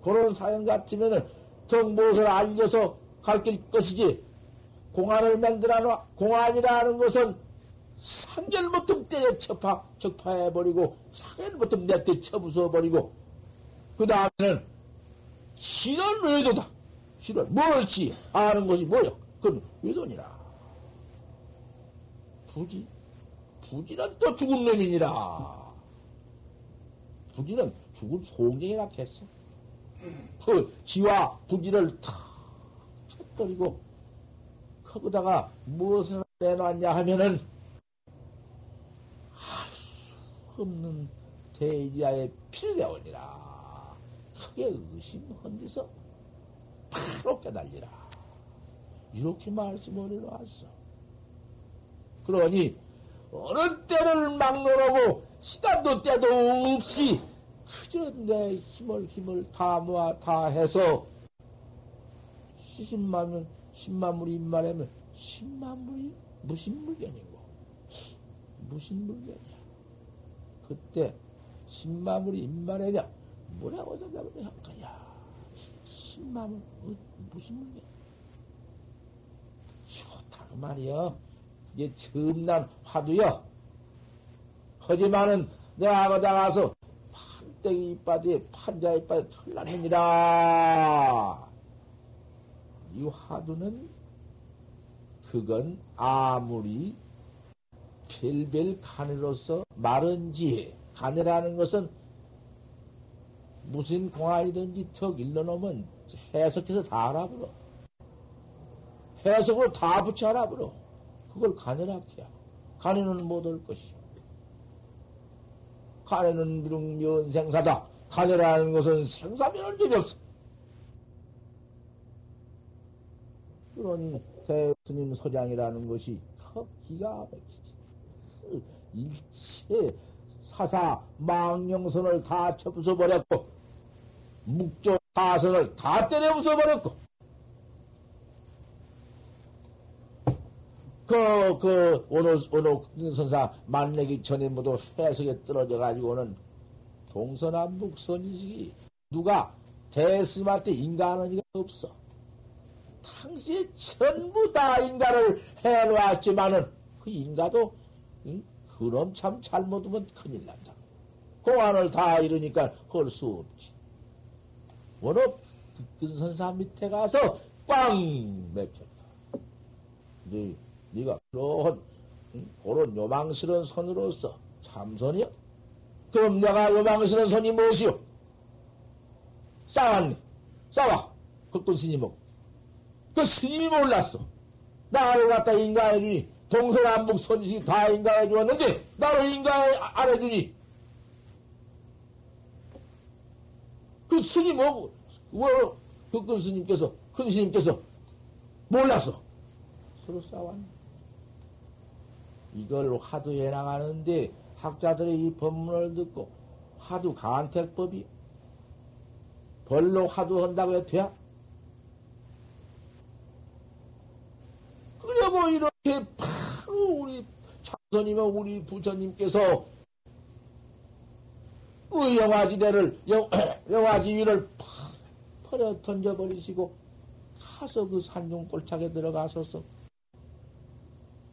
그런 사견 같으면은 더 무엇을 알려서 가르칠 것이지. 공안을 만들어 놔. 공안이라는 것은 상견부터 때려 척파, 척파해버리고, 사견부터 내때 쳐부숴버리고, 그 다음에는 실은 외도다. 실은 뭘지 아는 것이 뭐요? 그건 외도니라. 부지. 부지는 또 죽은 놈이니라. 부지는 죽은 송경이라 했어. 그 지와 부지를 탁 쳐버리고 거기다가 무엇을 내놨냐 하면은 할 수 없는 대지하에 필요하니라. 크게 의심한 데서 바로 깨달리라. 이렇게 말씀을 해놨어. 그러니 어느 때를 막론하고 시간도 때도 없이 그저 내 힘을 힘을 다 모아 다 해서 시신마면 신마물이 입말하면 신마물이 무슨 물건이야 그때 신마물이 입말하냐 뭐라고 대답을 할 거야 신마물 어, 무슨 물건 좋다 그 말이여. 이게 첨난 화두여. 하지만은 내가 거다 가서 판때기 이빠디에 판자 이빠디에 털났느니라. 이 화두는 그건 아무리 별별 간으로서 마른 지혜, 간이라는 것은 무슨 공안이든지 턱 일러놓으면 해석해서 다 알아버려. 해석으로 다 붙여 알아버려. 그걸 간이라 해야. 간에는 못 올 것이. 간에는 미륵면 생사다. 간이라는 것은 생사면은 전이 없어. 그러니 대스님 소장이라는 것이 더 기가 막히지. 일체 사사 망령선을 다 쳐부숴버렸고 묵조 사선을 다 때려 부숴버렸고 그, 그, 오노, 오노 선사 만내기 전에 모두 해석에 떨어져 가지고는 동서남 북 선지식이 누가 대스님한테 인간은 이가 없어. 당시에 전부 다 인간을 해놓았지만은 그 인가도 응? 그럼 참 잘못하면 큰일 난다. 공안을 다 이러니까 할 수 없지. 워낙 근선사 밑에 가서 꽝 맥혔다. 네, 네가 그런 응? 그런 요망스러운 선으로서 참선이요? 그럼 내가 요망스러운 선이 무엇이요? 싸웠네. 싸워. 그것도 스님하고. 그 스님이 몰랐어. 나를 갖다 인가해주니, 동서 남북 선지식 다 인가해 주었는데, 나를 인가해 안 해주니. 그 스님하고, 뭐, 그큰 스님께서, 큰 스님께서 몰랐어. 서로 싸웠네. 이걸 하도 해나가는데, 학자들의 이 법문을 듣고, 하도 간택법이, 벌로 하도 한다고 해도 돼? 그래, 뭐, 이렇게 바로 우리 참선이며 우리 부처님께서 그 영화지대를, 영, 영화지 위를 퍼려 던져버리시고, 가서 그 산중 골착에 들어가서서,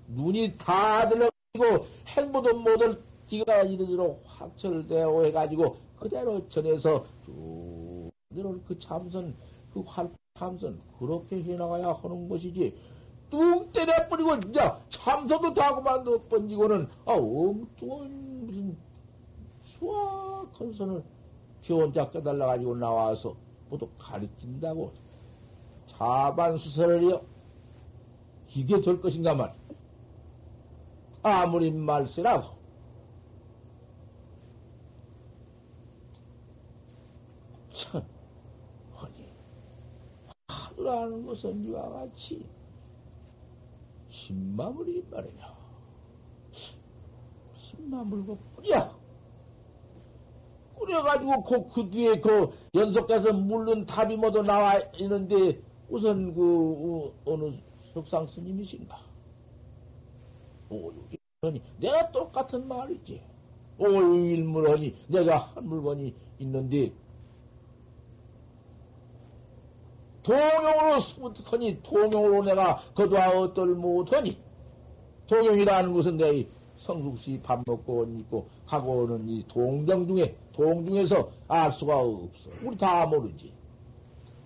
눈이 다 들어가고, 행보도 못할 띠가 이르도록 확철되어 해가지고, 그대로 전해서 쭉, 그 참선, 그 활, 참선, 그렇게 해나가야 하는 것이지, 뚝 때려버리고, 이제 참선도 다 그만둬 번지고는, 아, 엉뚱한 무슨 수학한 선을 지 혼자 깨달아가지고 나와서 모두 가르친다고 자반수설을요, 이게 될 것인가 말. 아무리 말세라고. 참, 아니, 하루라는 것은 이와 같이 신마물이 말이냐. 신마물고 뿌려. 뿌려가지고 그, 그 뒤에 그 연속해서 물른 답이 모두 나와 있는데 우선 그 어, 느 석상 스님이신가? 오유일문이 내가 똑같은 말이지. 오유일문하니 내가 한 물건이 있는데 동용으로 스무트하니 동용으로 내가 거두어 어떨 못하니 동용이라는 것은 내 성숙시 밥 먹고 옷 입고 하고 오는 이 동정 중에 동 중에서 알 수가 없어. 우리 다 모르지.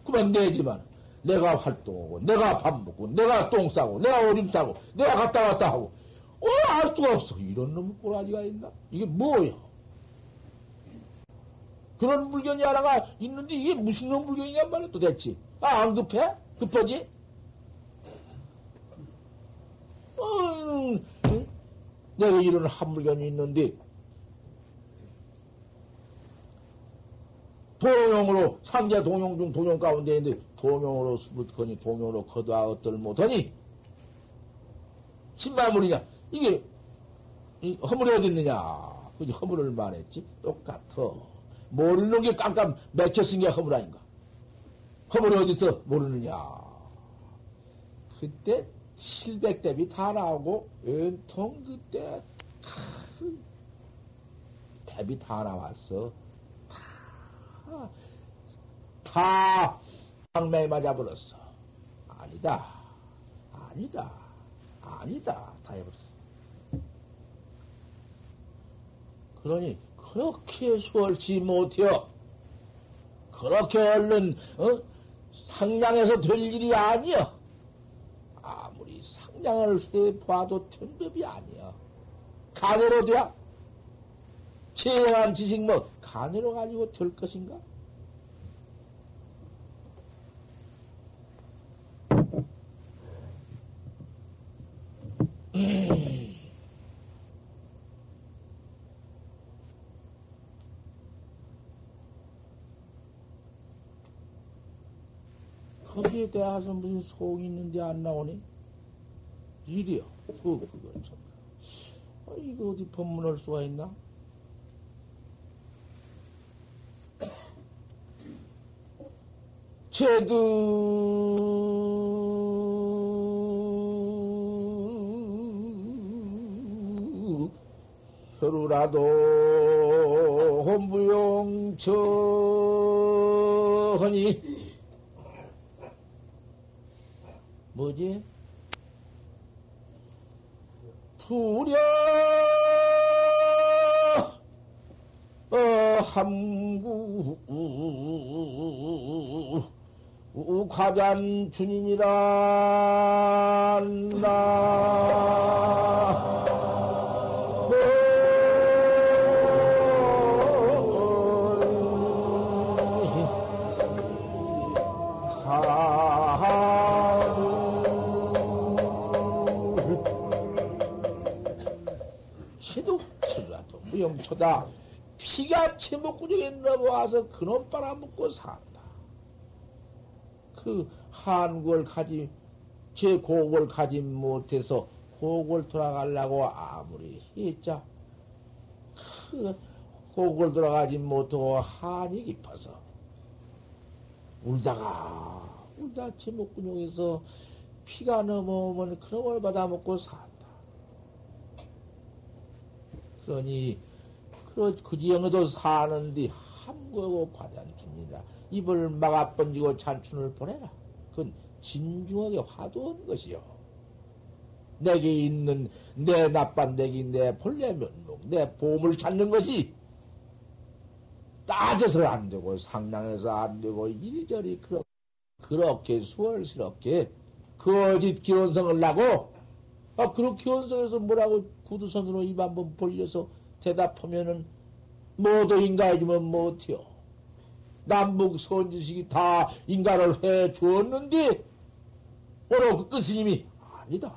그만 내지만 내가 활동하고 내가 밥 먹고 내가 똥 싸고 내가 오줌 싸고 내가 갔다 왔다 하고 어, 알 수가 없어. 이런 놈 꼬라지가 있나? 이게 뭐야? 그런 물건이 하나가 있는데 이게 무슨 놈 물건이냔 말이야 도대체. 아, 안 급해? 급하지? 어, 응? 내가 이런 한 물건이 있는데, 동용으로, 상자 동용 중 동용 가운데 있는데, 동용으로 수붙거니, 동용으로 거두어 어떨 못하니, 신마물이냐? 이게, 허물이 어딨느냐? 그지, 허물을 말했지? 똑같아. 모르는 게 깜깜 맥혔은 게 허물 아닌가? 허물이 어디서 모르느냐. 그때 700대비 다 나오고, 연통 그때, 대비 다 나왔어. 다, 다, 방매에 맞아버렸어. 아니다. 아니다. 아니다. 다 해버렸어. 그러니, 그렇게 수월치 못해요. 그렇게 얼른, 어? 상냥해서 될 일이 아니여. 아무리 상냥을 해봐도 된 법이 아니여. 간으로 돼야? 최영한 지식 뭐, 간으로 가지고 될 것인가? 거기에 대해서 무슨 속이 있는지 안 나오니? 일이요. 그, 그거 참. 아, 이거 어디 법문할 수가 있나? 제두 혀루라도 혼부용 처하니 뭐지? 부려 어, 함구 과잔 나 초다 피가 치목구정에 넘어와서 그놈 빨아먹고 산다. 그 한국을 가지 제 고국을 가지 못해서 고국을 돌아가려고 아무리 했자 그 고국을 돌아가지 못하고 한이 깊어서 울다가 울다 제목근육에서 피가 넘어오면 그놈을 받아먹고 산다. 그러니 그 지형에도 사는데 함구하고 과단춘이라 입을 막아 번지고 잔춘을 보내라. 그건 진중하게 화두한 것이요. 내게 있는 내 나빤내기, 내 본래 면목, 내 보험을 찾는 것이 따져서 안 되고 상당해서 안 되고 이리저리 그렇게, 그렇게 수월스럽게 거짓 기원성을 나고 아, 그런 기원성에서 뭐라고 구두선으로 입 한번 벌려서 대답하면은 모두 인가해주면 못해요. 남북 선지식이 다 인가를 해 주었는데 오늘 그 스님이 아니다.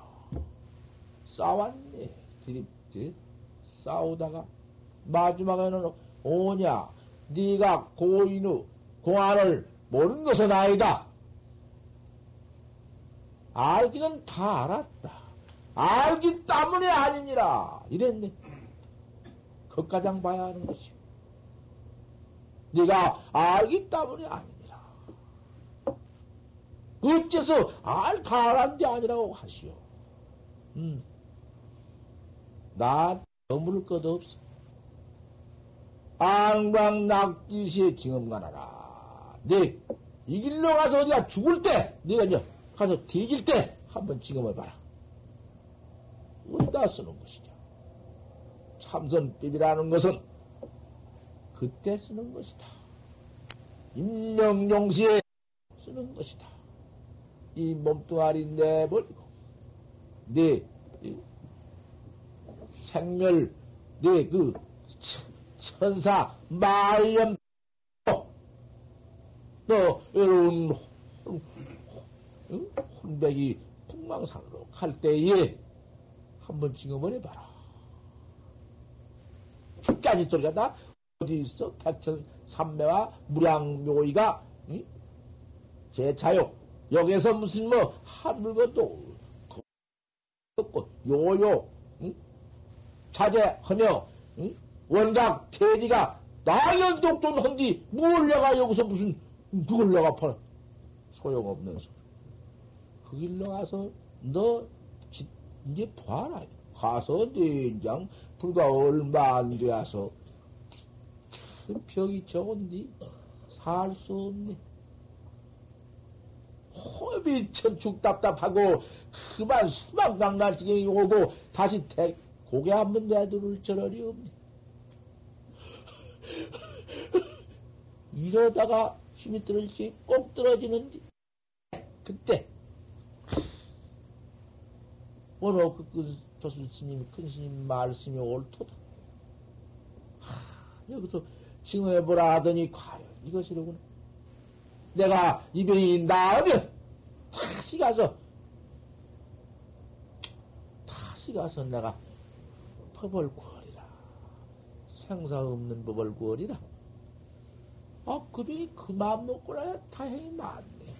싸웠네. 드립 싸우다가 마지막에는 오냐 네가 고인의 공안을 모르는 것은 아니다. 알기는 다 알았다. 알기 때문에 아니니라. 이랬네. 그가장 봐야 하는 것이오. 네가 알기 때문에 아니니라. 어째서 알다 알았는 게 아니라고 하시오. 음. 나 머물 것 없어. 안광 낙지시에 징험가나라. 네, 이 길로 가서 어디가 죽을 때, 네가 이제 가서 뒤질 때 한번 징험을 봐라. 어디다 쓰는 것이냐. 참선법이라는 것은 그때 쓰는 것이다. 임명용시에 쓰는 것이다. 이 몸뚱아리 내버리고, 네, 생멸, 네, 그, 천사, 말년, 너, 여러분, 혼백이 풍망산으로 갈 때에 한번 징험을 해봐라. 끝까지 소리가 다 어디 있어? 백천 삼매와 무량묘의가 응? 제 자욕 여기서 무슨 뭐한 물건도 없고 요요 응? 자제하며 응? 원각 태지가 나연 독존 한디 뭘 내가 여기서 무슨 그걸 내가 파 소용없는 소리. 그 길로 가서 너 이제 봐라. 가서 내장 불과 얼마 안 되어서 큰 벽이 적은디 살 수 없네. 호흡이 천축 답답하고 그만 수박강날 지경이 오고 다시 대, 고개 한 번 내두를 저럴이 없네. 이러다가 힘이 떨어지지 꼭 떨어지는데 그때 오늘 그, 그 조술 스님 큰 스님 말씀이 옳도다. 하, 여기서 징해보라 하더니 과연 이것이로구나. 내가 이 병이 나으면 다시 가서 다시 가서 내가 법을 구하리라. 생사 없는 법을 구하리라. 아, 그 병이 그 마음 먹고 나야 다행히 낫네.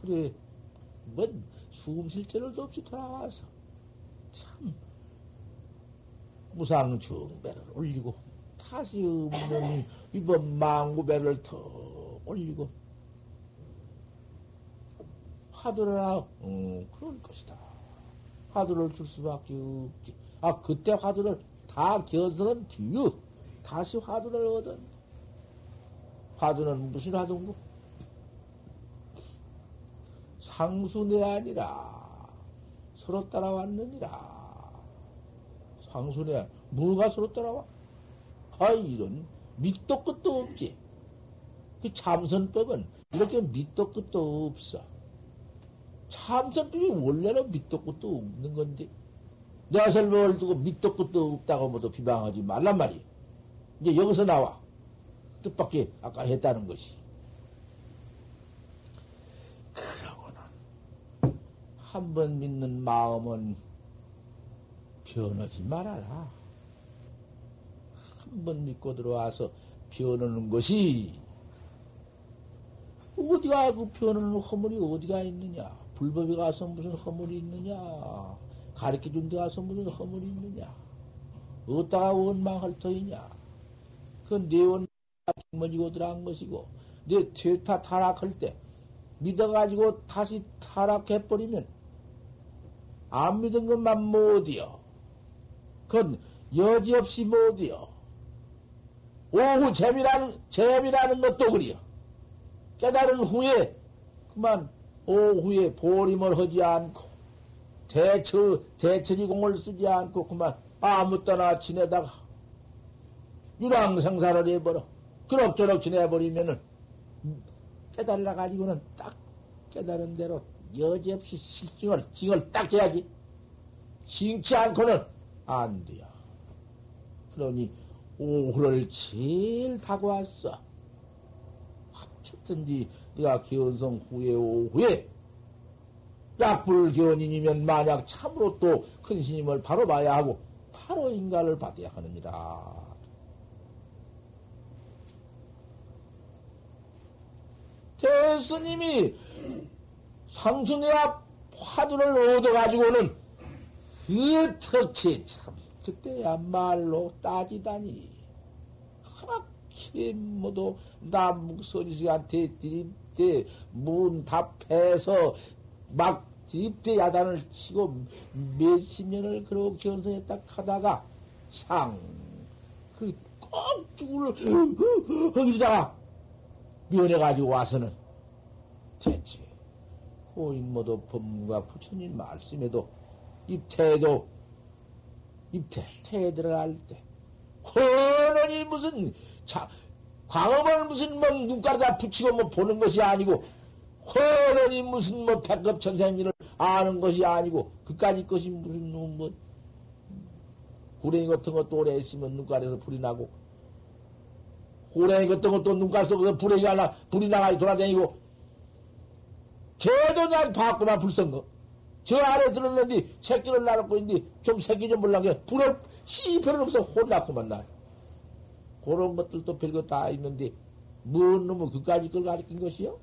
그래, 뭐, 숨쉴 겨를도 없이 돌아와서, 참, 무상정배를 올리고, 다시 없는 이번 망구배를 더 올리고, 화두를 하라, 음, 그럴 것이다. 화두를 줄 수밖에 없지. 아, 그때 화두를 다 견성한 뒤에 다시 화두를 얻은. 화두는 무슨 화두인고? 상수내 아니라 서로 따라왔느니라. 상수내 뭐가 서로 따라와? 아 이런 밑도 끝도 없지. 그 참선법은 이렇게 밑도 끝도 없어. 참선법이 원래는 밑도 끝도 없는 건데 내가 설명을 두고 밑도 끝도 없다고 모두 비방하지 말란 말이야. 이제 여기서 나와. 뜻밖의 아까 했다는 것이. 그러고는 한 번 믿는 마음은 변하지 말아라. 한 번 믿고 들어와서 변하는 것이 어디가 그 변하는 허물이 어디가 있느냐? 불법에 가서 무슨 허물이 있느냐? 가르쳐 준 데 가서 무슨 허물이 있느냐? 어디다가 원망할 터이냐? 그내 원, 짊어지고 들어간 것이고, 내 퇴타 타락할 때, 믿어가지고 다시 타락해버리면, 안 믿은 것만 못이여. 그건 여지없이 못이여. 오후 재미라는, 재미라는 것도 그리요. 깨달은 후에, 그만, 오후에 보림을 하지 않고, 대처, 대처지공을 쓰지 않고, 그만, 아무 때나 지내다가, 유랑생사를 해버려. 그럭저럭 지내버리면은 깨달아가지고는 딱 깨달은 대로 여지없이 실증을, 징을 딱 해야지. 징치 않고는 안 돼요. 그러니 오후를 제일 타고 왔어. 어쨌든지 네가 기원성 후에 오후에 약불견인이면 만약 참으로 또 큰 스님을 바로 봐야 하고 바로 인가를 받아야 하느니라. 대스님이 상승의 화두를 얻어가지고는 어떻게 참 그때야말로 따지다니 그렇게 모두 남묵선지한테 드립대 문 답해서 막 드립대 야단을 치고 몇십 년을 그러고 견성했다 하다가 상그 꼭 죽을 허기다가 면해가지고 와서는 대체 고인모도 법문과 부처님 말씀에도 입태도 입태 태에 들어갈 때 허는이 무슨 자 광업을 무슨 뭐 눈가에다 붙이고 뭐 보는 것이 아니고 허는이 무슨 뭐 백급 천생민을 아는 것이 아니고 그까지 것이 무슨 뭐 구랭이 같은 것도 오래 있으면 눈가에서 불이 나고 호랭이 같은 것도 눈깔 속에서 불이 나가, 불이 나가 돌아다니고, 개도 그냥 봤구만, 불선 거. 저 아래 들었는데, 새끼를 낳고 있는데, 좀 새끼 좀 몰라게, 불을, 씨, 별로 없어, 혼났구만, 나. 그런 것들도 별거 다 있는데, 뭔 놈의 그까지 걸 가르친 것이요?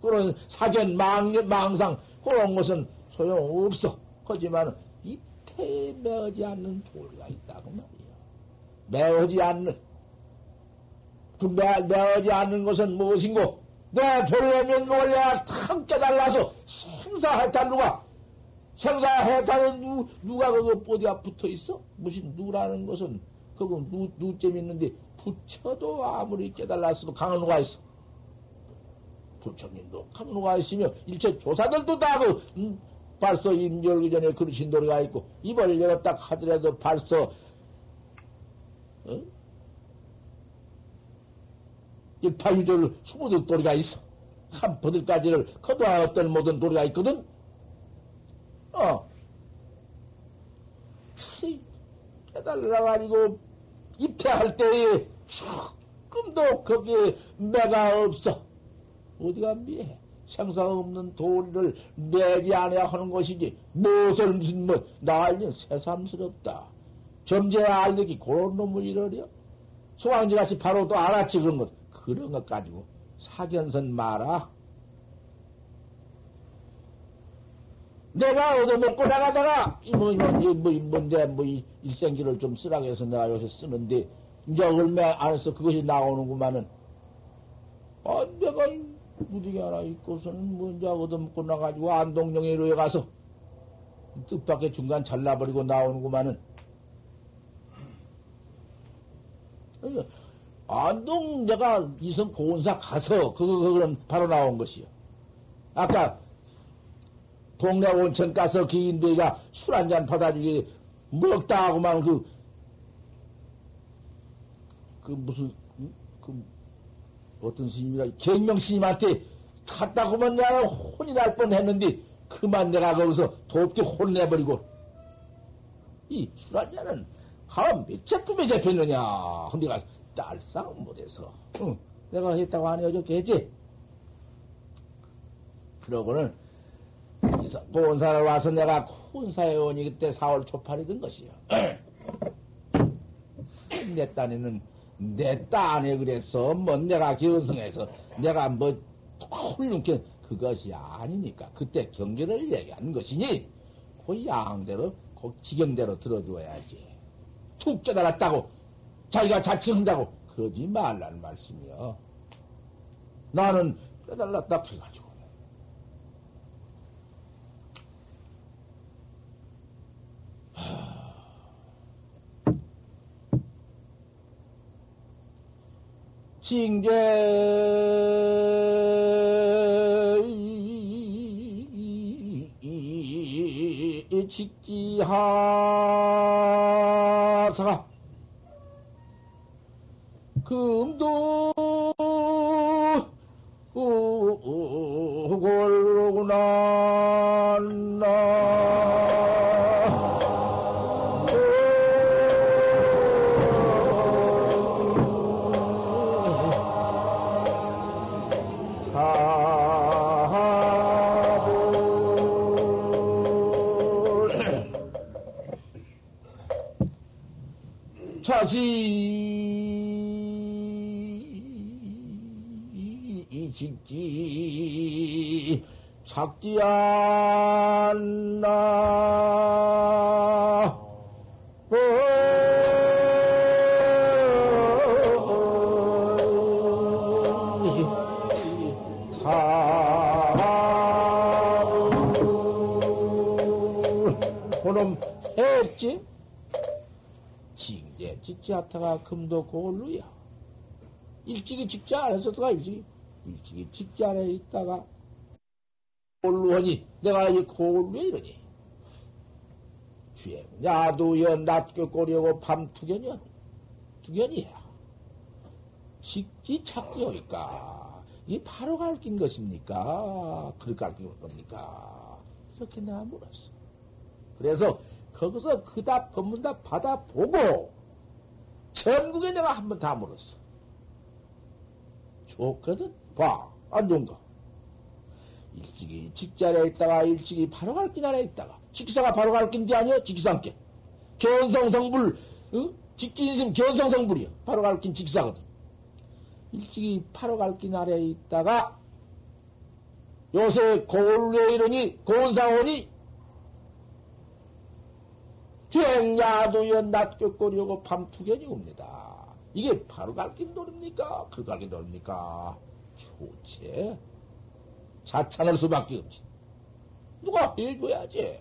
그런 사견, 망, 망상, 그런 것은 소용없어. 하지만, 이 태에 매어지 않는 도리가 있다고 말이야. 매어지 않는, 그 매, 매어지 않는 것은 무엇인고? 내 보려면 놀래야 탁 깨달아서 생사해탈 누가? 생사해탈은 누, 누가 그거 어디가 붙어 있어? 무슨 누라는 것은 그거 누, 누점 있는데 붙여도 아무리 깨달았어도 강한 누가 있어. 부처님도 강한 누가 있으며 일체 조사들도 다그 음, 벌써 임 열기 전에 그러신 도리가 있고 입을 열었다 하더라도 벌써 어? 일파유절 수무득 도리가 있어. 한 버들까지를 거둬왔던 모든 도리가 있거든. 어. 깨달아가지고 입퇴할 때에 조금도 거기에 매가 없어. 어디가 미해? 생사 없는 도리를 매지 않아야 하는 것이지. 무엇을 무슨 뭐 난리 새삼스럽다. 점제 알력이 그런 놈을 이러려? 소왕지 같이 바로 또 알았지 그런 것. 그런 것 가지고 사견선 마라. 내가 얻어먹고 나가다가, 뭐, 뭐, 뭐, 뭔데, 뭐, 일생기를 좀 쓰라고 해서 내가 요새 쓰는데, 이제 얼마 안에서 그것이 나오는구만은, 아, 내가 무디게 하나 있고서는 뭐, 이제 얻어먹고 나가지고 안동령에로 가서, 뜻밖의 중간 잘라버리고 나오는구만은, 안동 내가 이성 고운사 가서 그거 그거는 바로 나온 것이요. 아까 동네 온천 가서 기인들이가 술 한 잔 받아주기 먹다 하고만 그, 그 무슨, 그, 어떤 스님이라, 갱명 스님한테 갔다고만 내가 혼이 날 뻔 했는데, 그만 내가 거기서 돕게 혼내버리고, 이 술 한 잔은 몇째 꿈에 잡혔느냐. 근데 가 딸상 못해서, 응, 내가 했다고 안 해어저께 했지? 그러고는, 본사를 와서 내가 혼사에 오니 그때 4월 초팔이 든 것이요. 내 딴에는 내 딴에 그랬어. 뭐 내가 견성해서 내가 뭐 훌륭게 그것이 아니니까 그때 경계를 얘기한 것이니 그 양대로 그 지경대로 들어줘야지. 툭 깨달았다고 자기가 자칭한다고 그러지 말라는 말씀이요. 나는 깨달았다 해가지고. 징계 직지하사가 금도 골로구나? 자 작지 않나 그놈 했지? 징제 직지하다가 금도 고을루야. 일찍이 직지 안에서가 일찍이, 일찍이 직지 안에 있다가 고을루하니 내가 이 고을루에 이러니. 주행, 야도여 낮게 꼬려고 밤 투견이야. 투견이야. 직지 찾기 오니까. 이 바로 갈긴 것입니까? 그걸 갈긴 겁니까? 이렇게 내가 물었어. 그래서 거기서 그답 법문답 받아보고 전국에 내가 한 번 다 물었어. 좋거든? 봐. 안 좋은가? 일찍이 직자리에 있다가 일찍이 바로 갈 길 안에 있다가 직사가 바로 갈길이 아니야? 직사함께. 견성성불, 응? 직진심 견성성불이야. 바로 갈 길 직사거든. 일찍이 바로 갈 길 아래 있다가 요새 고을에 이러니 고은상원이 주행야도여 낮교꼬리고 밤투견이 옵니다. 이게 바로 갈긴 돌입니까? 그 갈긴 돌입니까? 좋지. 자찬할 수밖에 없지. 누가 해줘야지.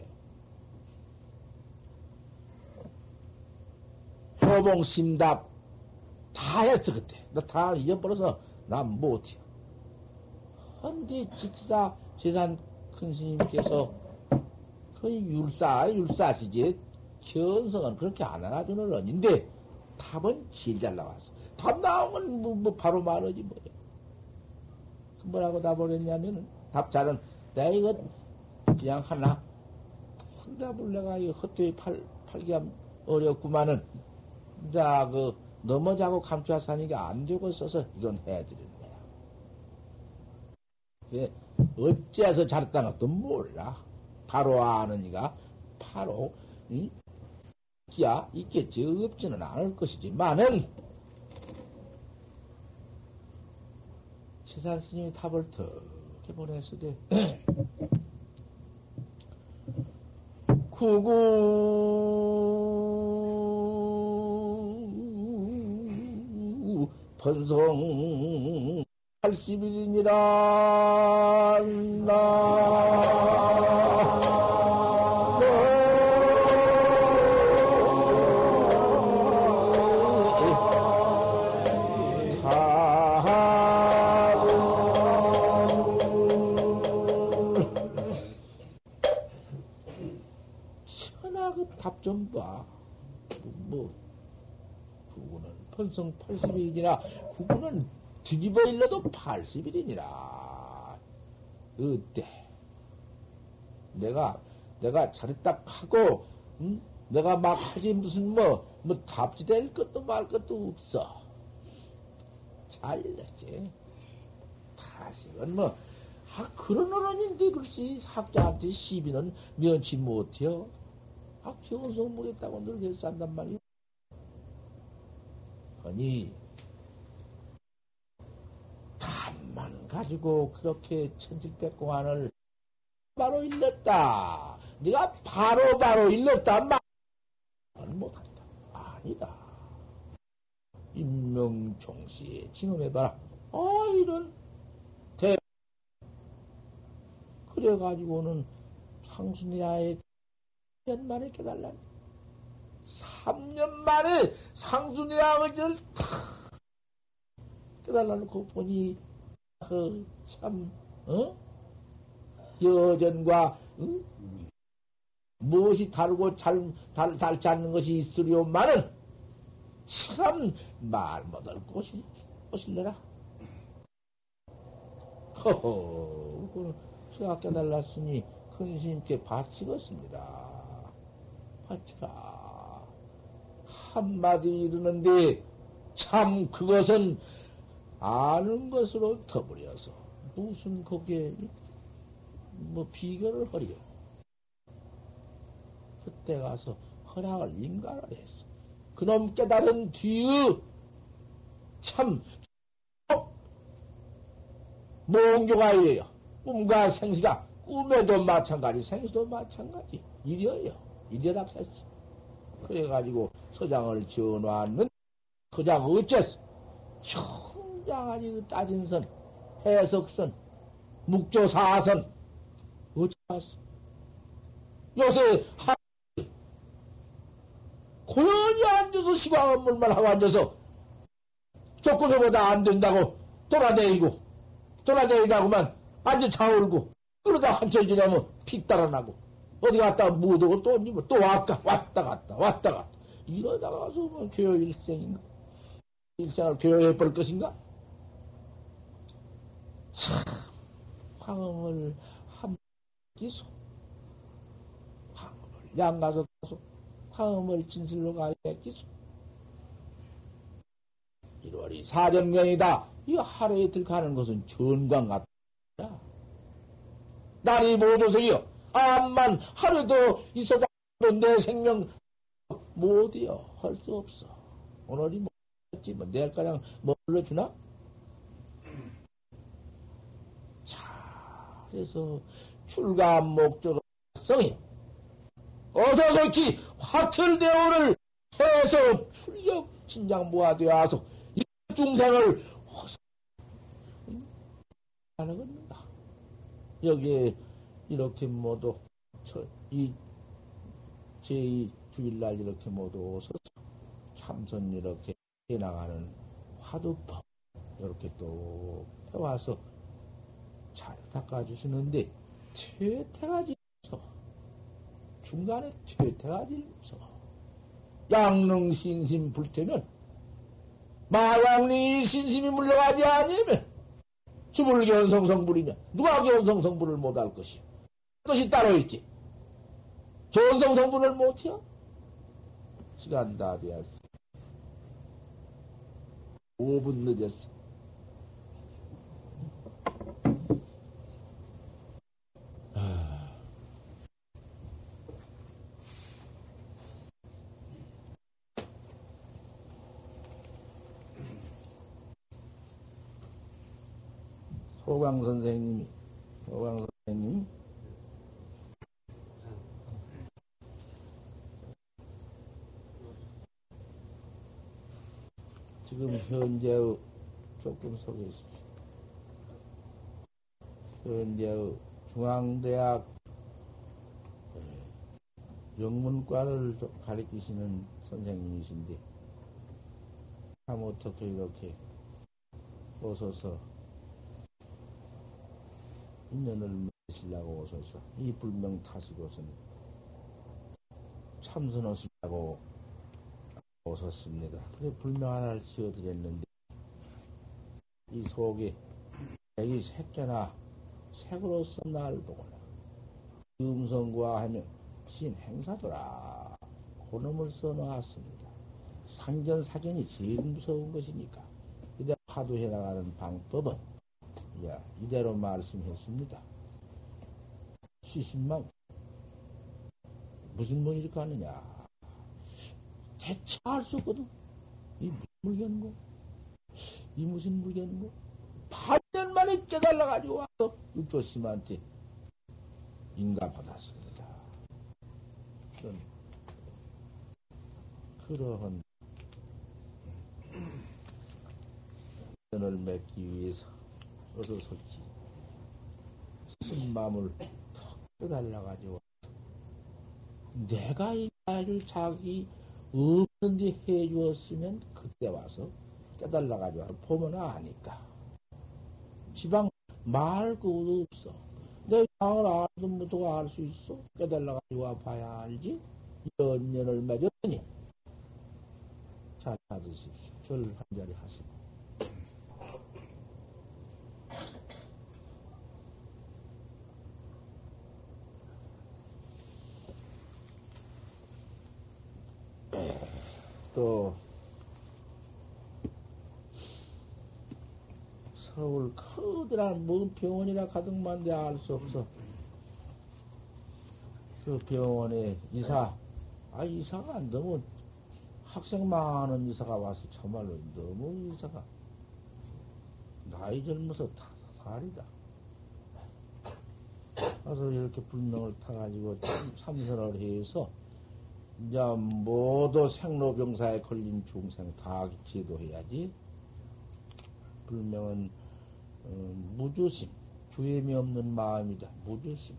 효봉 심답 다 했어 그때. 너다 잊어버려서 난 못해. 헌디 직사 재산 큰 스님께서 거의 율사 율사시지 견성은 그렇게 안 알아주는 언인데 답은 제일 잘 나왔어. 답 나오면 뭐, 뭐 바로 말하지 뭐야. 그 뭐라고 답을 했냐면은 답 잘은 내가 이거 그냥 하나 답을 내가 이 헛되이 팔 팔기가 어렵구만은 자그 넘어자고 감추어사니까 안 되고 써서 이건 해드리는 거야. 어째서 잘했다는 것도 몰라. 바로 아는 이가 바로 응? 있기야 있겠지 없지는 않을 것이지만은 최산 스님이 탑을 턱 해 보냈으되 구구 번성 80일이니라 답좀 봐. 뭐, 구구는 편성 80일이니라, 구구는 뒤집어 일러도 80일이니라. 어때? 내가, 내가 잘했다 하고, 응? 내가 막 하지 무슨 뭐, 뭐 답지될 것도 말 것도 없어. 잘 일렀지. 다시은 뭐, 아, 그런 어른인데, 글쎄, 학자한테 시비는 면치 못해요. 아, 경성 모르겠다고 늘 그래서 한단 말이오. 아니, 답만 가지고 그렇게 천칠백공안을 바로 일렀다. 네가 바로 바로 일렀다. 말은 못한다. 아니다. 임명종시에 징험해봐라. 아, 이런 대 그래가지고는 상순야의 3년 만에 깨달라니. 3년 만에 것을 탁 깨달아놓고 보니, 어, 참, 어? 여전과, 응? 무엇이 다르고 잘, 달, 닳지 않는 것이 있으려만은, 참, 말 못할 곳이, 곳일래라. 허허, 제가 깨달았으니, 큰 스님께 바치겠습니다. 바쳐라. 한마디 이르는데 참 그것은 아는 것으로 더불여서 무슨 거기에 뭐 비교를 하리요. 그때 가서 허락을 인가를 했어. 그놈 깨달은 뒤의 참 몽교가이에요. 꿈과 생시가 꿈에도 마찬가지, 생시도 마찬가지. 일이에요. 이래라 했어. 그래가지고 서장을 지어놨는 서장 어째서? 청장아니 그 따진 선, 해석선, 묵조사선. 어째서 요새 한 고연히 앉아서 시광업물만 하고 앉아서 조건해보다 안 된다고 돌아다니고 돌아다니다고만 앉아 자울고 그러다 한철 지나면 피 따라나고 어디 갔다 묻어고 또, 또 왔다, 왔다 갔다, 왔다 갔다. 이러다가서 뭐 교요 일생인가? 일생을 교요해 볼 것인가? 참, 황음을 한 기소. 황음을 양가서 가서 황음을 진실로 가야 기소. 1월이 사정명이다. 이 하루에 들가는 것은 전광 같다. 날이 모조석이요. 암만 하루도 있어도 내 생명 못이요. 할 수 없어. 오늘이 뭐지? 뭐 내일 가장 뭐 불러주나? 자, 그래서 출가 목적성이 어서 솔히 화철대오를 해서 출력 진장 모아되어서 이 중생을 하는 겁니다. 여기에 이렇게 모두 이 제2 주일날 이렇게 모두 서서 참선 이렇게 해나가는 화두법 이렇게 또 해와서 잘 닦아주시는데 퇴퇴가 지서 중간에 퇴퇴가 지서 양릉신심 불태면 마양리 신심이 물러가지 않으면 주불견성성불이면 누가 견성성불을 못할 것이요 것이 따로 있지. 견성 성분을 못해요? 시간 다 되었어. 5분 늦었어. 소강 선생님이, 소강 선생님이 지금 현재의 조금 소개했습니다. 현재의 중앙대학 영문과를 가리키시는 선생님이신데, 참 어떻게 이렇게 오셔서 인연을 맺으려고 오셔서 이 불명 타시고서는 참선하시려고 오셨습니다. 그래 불명 하나를 지어드렸는데 이 속에 애기 새끼나 색으로서 나를 보거나 음성과 하면 신 행사더라. 고놈을 써놓았습니다. 상전 사견이 제일 무서운 것이니까 이대 화두해 나가는 방법은 야, 이대로 말씀했습니다. 시신만 무슨 뭐 이렇게 하느냐 대체 알수 없거든. 이 무슨 물건고 이 무슨 물건고 8년 만에 깨달아가지고 와서 육조심한테 인가받았습니다. 그런 그러한 연을 맺기 위해서 어서 섰지. 쓴마음을 턱 빼달라가지고 내가 이 말을 자기 없는데 해 주었으면 그때 와서 깨달아가지고 보면 아니까. 지방 말 그것도 없어. 내 방을 알든 못하고 알 수 있어. 깨달아가지고 와 봐야 알지. 연년을 맺었더니 잘 받으십시오. 절한 자리 하시고. 또 서울 커다란 뭔 병원이나 가득 만데 알 수 없어. 그 병원에 이사, 아, 이사가 너무 학생 많은 이사가 와서 정말로 너무 이사가 나이 젊어서 다 살이다. 가서 이렇게 불명을 타가지고 참, 참선을 해서 이제 모두 생로병사에 걸린 중생 다 제도해야지. 불명은 어, 무주심, 주임이 없는 마음이다. 무주심.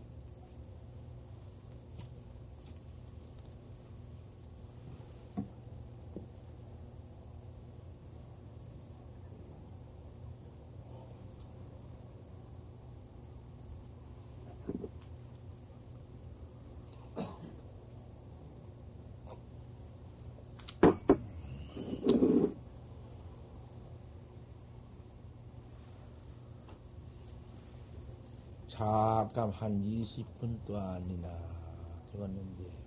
잠깐 한 20분 동안이나 되었는데,